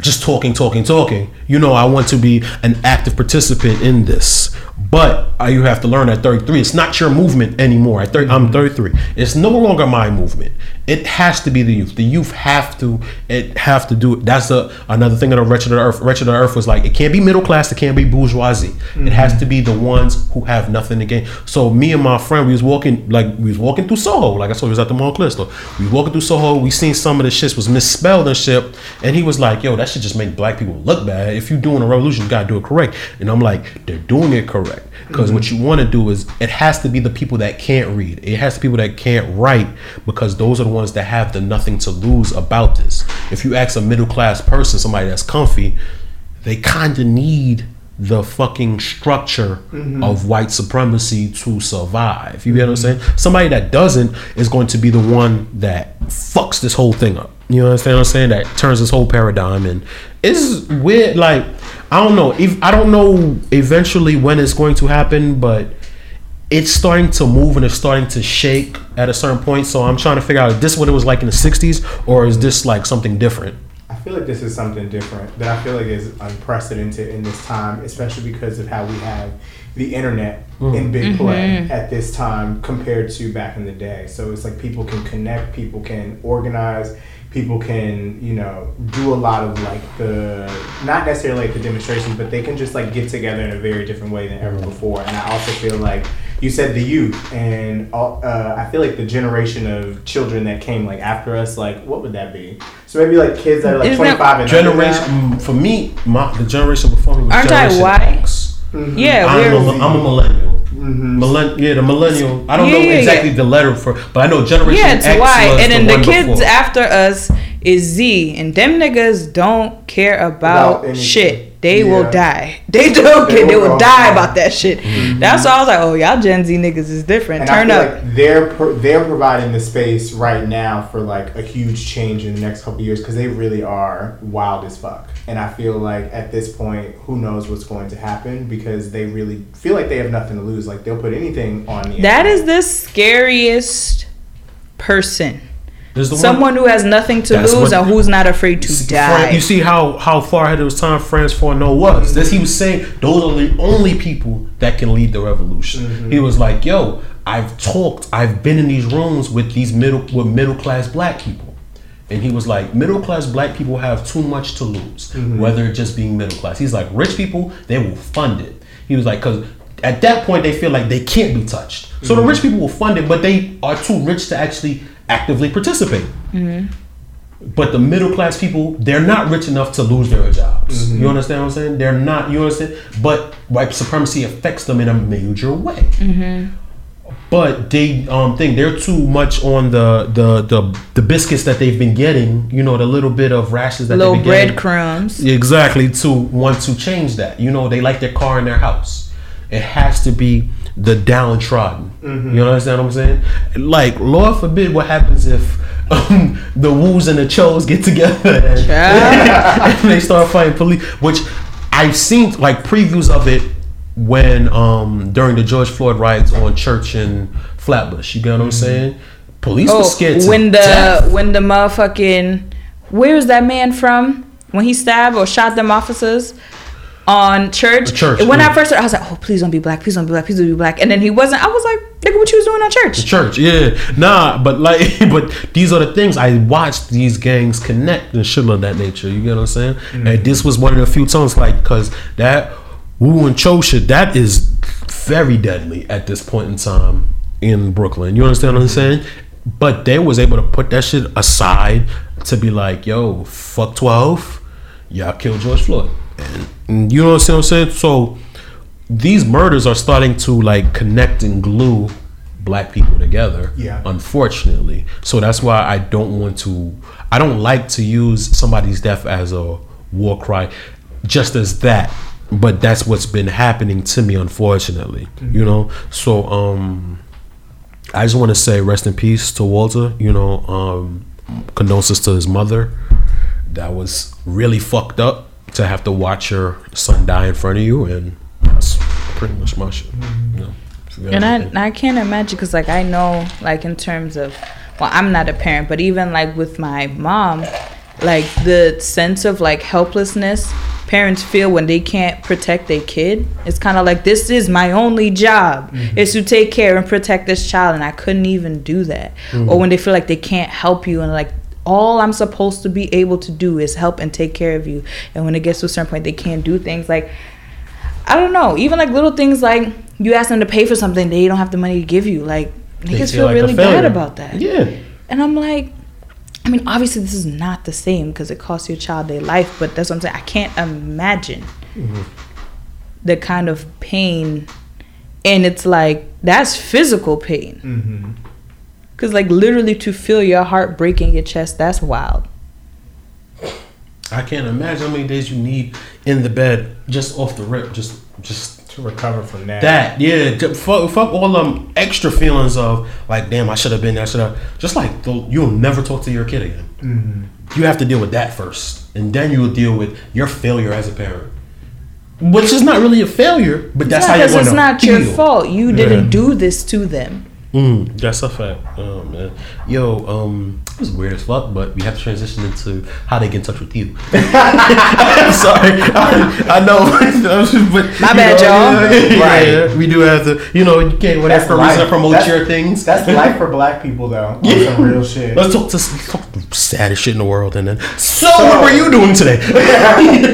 just talking talking talking. You know, I want to be an active participant in this. But you have to learn at 33 it's not your movement anymore. At 30, I'm mm-hmm. 33. It's no longer my movement. It has to be the youth. The youth have to it have to do it. That's a, another thing that a wretched of the earth wretched of the earth was like it can't be middle class, it can't be bourgeoisie. It has mm-hmm. to be the ones who have nothing to gain. So me and my friend, we was walking like we was walking through Soho. Like I said, we was at the Moncler store. We was walking through Soho. We seen some of the shits was misspelled and shit. And he was like, "Yo, that should just make black people look bad. If you doing a revolution, you gotta do it correct." And I'm like, "They're doing it correct because what you want to do is it has to be the people that can't read. It has to be people that can't write because those are the ones that have the nothing to lose about this. If you ask a middle class person, somebody that's comfy, they kind of need the fucking structure mm-hmm. of white supremacy to survive. You get what I'm saying? Somebody that doesn't is going to be the one that fucks this whole thing up. You understand what I'm saying? That turns this whole paradigm and it's weird. Like I don't know. If I don't know eventually when it's going to happen, but it's starting to move and it's starting to shake at a certain point. So I'm trying to figure out is this what it was like in the '60s or is this like something different? I feel like this is something different that I feel like is unprecedented in this time, especially because of how we have the internet mm-hmm. in big play mm-hmm. at this time compared to back in the day. So it's like people can connect, people can organize, people can, you know, do a lot of like the not necessarily like the demonstrations, but they can just like get together in a very different way than ever before. And I also feel like you said the youth and all, uh, I feel like the generation of children that came like after us, like what would that be? So maybe like kids that are like Isn't that- 25 and Generation mm, for me, my the generation before me was Aren't I generation white? X. Yeah, I'm a, I'm a millennial. Mm-hmm. Millen- yeah, the millennial. I don't know Yeah, yeah, exactly yeah. the letter for, but I know generation Yeah, it's X was And then the, one kids before. after us is Z, and them niggas don't care about, About anything. shit. They will die. They don't They care. They will die about that shit. Mm-hmm. That's why I was like, oh, y'all Gen Z niggas is different. And Turn I up. like they're pro- they're providing the space right now for like a huge change in the next couple years because they really are wild as fuck. And I feel like at this point, who knows what's going to happen because they really feel like they have nothing to lose. Like they'll put anything on the That internet. is the scariest person. There's the one- Someone who has nothing to lose what- and who's not afraid to See, die. Fran- you see how how far ahead of his time Frantz Fanon was. This he was saying those are the only people that can lead the revolution. Mm-hmm. He was like, "Yo, I've talked, I've been in these rooms with these middle with middle class black people." And he was like, middle class black people have too much to lose, mm-hmm. whether just being middle class. He's like, rich people, they will fund it. He was like, because at that point, they feel like they can't be touched. So the mm-hmm. rich people will fund it, but they are too rich to actually actively participate. But the middle class people, they're not rich enough to lose their jobs. You understand what I'm saying? They're not. You understand? But white supremacy affects them in a major way. but they um think they're too much on the the the the biscuits that they've been getting. You know, the little bit of rashes that Little they've been getting. breadcrumbs. Exactly to want to change that. You know, they like their car and their house. It has to be the downtrodden. Mhm. You understand what I'm saying? Like, Lord forbid, what happens if um, the woos and the chos get together and, and they start fighting police? Which I've seen like previews of it when um during the George Floyd riots on Church and Flatbush. You get what I'm saying? Police were scared to Oh, when the death. when the motherfucking where's that man from? When he stabbed or shot them officers on church. Church, When yeah. I first heard, I was like, oh, please don't be black, please don't be black, please don't be black. And then he wasn't. I was like, nigga, what you was doing on church? church yeah nah but like but these are the things i watched these gangs connect and shit of that nature you get what i'm saying mm. and this was one of the few times like because that woo and cho shit that is very deadly at this point in time in brooklyn you understand what i'm saying but they was able to put that shit aside to be like yo fuck 12 y'all killed george floyd and, you know what i'm saying? So these murders are starting to like connect and glue black people together Yeah. unfortunately. So that's why i don't want to i don't like to use somebody's death as a war cry just as that but that's what's been happening to me unfortunately you know? So um i just want to say rest in peace to walter you know um condolences to his mother. That was really fucked up to have to watch your son die in front of you and that's pretty much my shit you know And I I can't imagine because like I know like in terms of well I'm not a parent but even like with my mom like the sense of like helplessness parents feel when they can't protect their kid it's kind of like this is my only job is to take care and protect this child and I couldn't even do that. Mhm. or when they feel like they can't help you and like all I'm supposed to be able to do is help and take care of you and when it gets to a certain point they can't do things like I don't know. Even like little things like you ask them to pay for something, they don't have the money to give you. Like They niggas feel like really bad about that. Yeah. And I'm like, I mean, obviously this is not the same because it costs your child their life, but that's what I'm saying. I can't imagine the kind of pain, and it's like that's physical pain. Mm-hmm. Cause like literally to feel your heart break in your chest, that's wild. I can't imagine how many days you need in the bed just off the rip, just just to recover from that. That yeah, ju- fuck, fuck all them extra feelings of like, damn, I should have been there. Should have just like the, you'll never talk to your kid again. Mhm. You have to deal with that first, and then you will deal with your failure as a parent, which is not really a failure, but that's It's how not you're 'cause going it's to not your fault. You didn't do this to them. Mm, that's a fact. Oh man, yo, um, it was weird as fuck, but we have to transition into how they get in touch with you. I'm sorry, I, I know, but My bad, know, y'all. yeah, yeah, we do have to, you know, you can't whatever for reason to promote That's- your things. That's life for black people, though. Yeah. Some real shit. Let's talk to let's talk saddest shit in the world, and then. So, So- what were you doing today?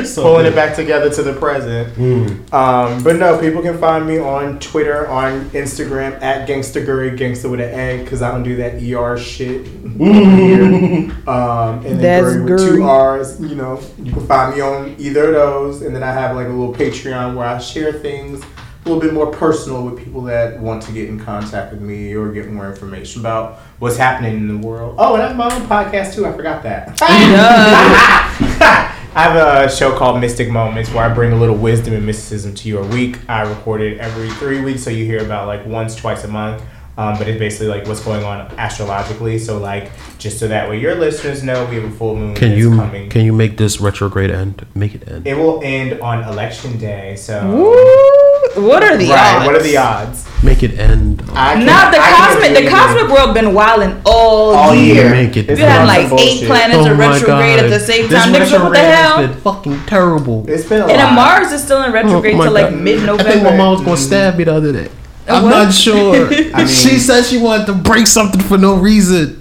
So Pulling good. it back together to the present. Mm. Um, but no, people can find me on Twitter, on Instagram at Gangstagurry, gangster with an egg, because I don't do that ER shit. Mm. um, and then That's Gurry with two Gurry. R's. You know, you can find me on either of those. And then I have like a little Patreon where I share things a little bit more personal with people that want to get in contact with me or get more information about what's happening in the world. Oh, and I have my own podcast too. I forgot that. I have a show called Mystic Moments where I bring a little wisdom and mysticism to your week. I record it every three weeks, so you hear about like once, twice a month. Um, but it's basically like what's going on astrologically. So like just so that way your listeners know we have a full moon Can you coming. can you make this retrograde end? Make it end. It will end on election day. So Woo! What are the right, odds? What are the odds? Make it end. Can- Not the I cosmic. do The it. cosmic world been wilding all, All year. year. Make it You end. had Some like eight bullshit. planets Oh in my retrograde God. at the same This time. Niggas, what the retrograde hell? has been fucking terrible. It's been a And then lot. Mars is still in retrograde Oh till like God. mid I think my November. mom was gonna stab me the other day. I'm what? not sure. I mean- she said she wanted to break something for no reason.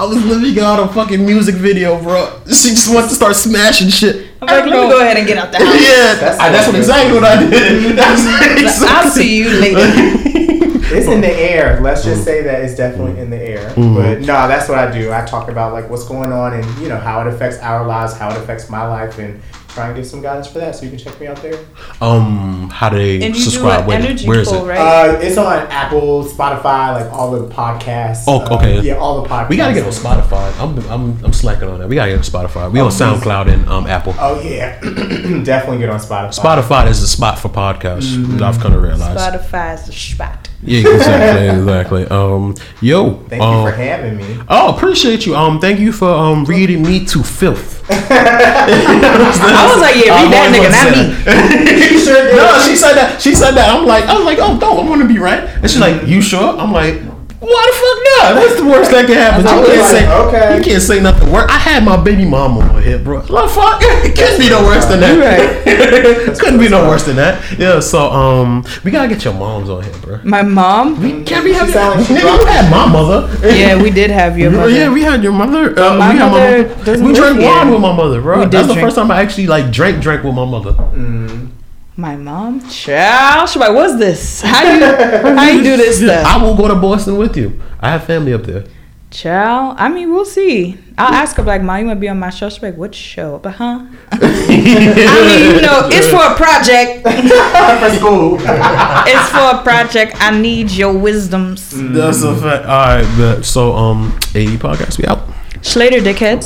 I was living out a fucking music video, bro. She just wants to start smashing shit. I'm like, let me go ahead and get out the house. Yeah, That's that's, that's what exactly what I did. That's exactly- I'll see you later. It's in the air. Let's just say that it's definitely in the air. Mhm. But no, that's what I do. I talk about like what's going on and you know how it affects our lives, how it affects my life, and try and get some guidance for that. So you can check me out there. Um, how do they And you subscribe? do an energy where is poll, it? right? Uh, it's on Apple, Spotify, like all the podcasts. Oh, Uh, okay. yeah, all the podcasts. We gotta get on Spotify. I'm, I'm, I'm slacking on that. We gotta get on Spotify. We Oh, on please. SoundCloud and um, Apple. Oh yeah, definitely get on Spotify. Spotify is the spot for podcasts. Mm-hmm. I've come to realize. is the spot. Yeah, exactly, exactly. Um, yo, Thank um, you for having me. Oh, appreciate you. Um, thank you for um reading me to filth. I was like, yeah, read that nigga, not me. She sure did. no, she said that. She said that. I'm like, I was like, oh, no, I'm gonna be right. And she's like, you sure? I'm like, why the fuck not? What's the worst that can happen? You can't like, say, okay. you can't say nothing worse. I had my baby mama on here, bro. Like, fuck, it couldn't be no worse than that. Right. couldn't be no worse than that. Yeah. So, um, we gotta get your moms on here, bro. My mom. We can't be having. sound like Nigga, you had my mother. Yeah, we did have your mother. Yeah, we had your mother. Uh, My we had mother my doesn't We drank wine with my mother, bro. We did That's the drink- first time I actually like drank drank with my mother. My mom. Child, she like, what's this? How you how you do this stuff? I will go to Boston with you. I have family up there. Child, I mean, we'll see. I'll ask her like, "Mom, you want to be on my show?" She's like, "What show?" But huh? I mean, you know, it's for a project. for school. It's for a project. I need your wisdoms. That's a fact. All right, bet. so um, AE podcast, we out. Slater, dickheads.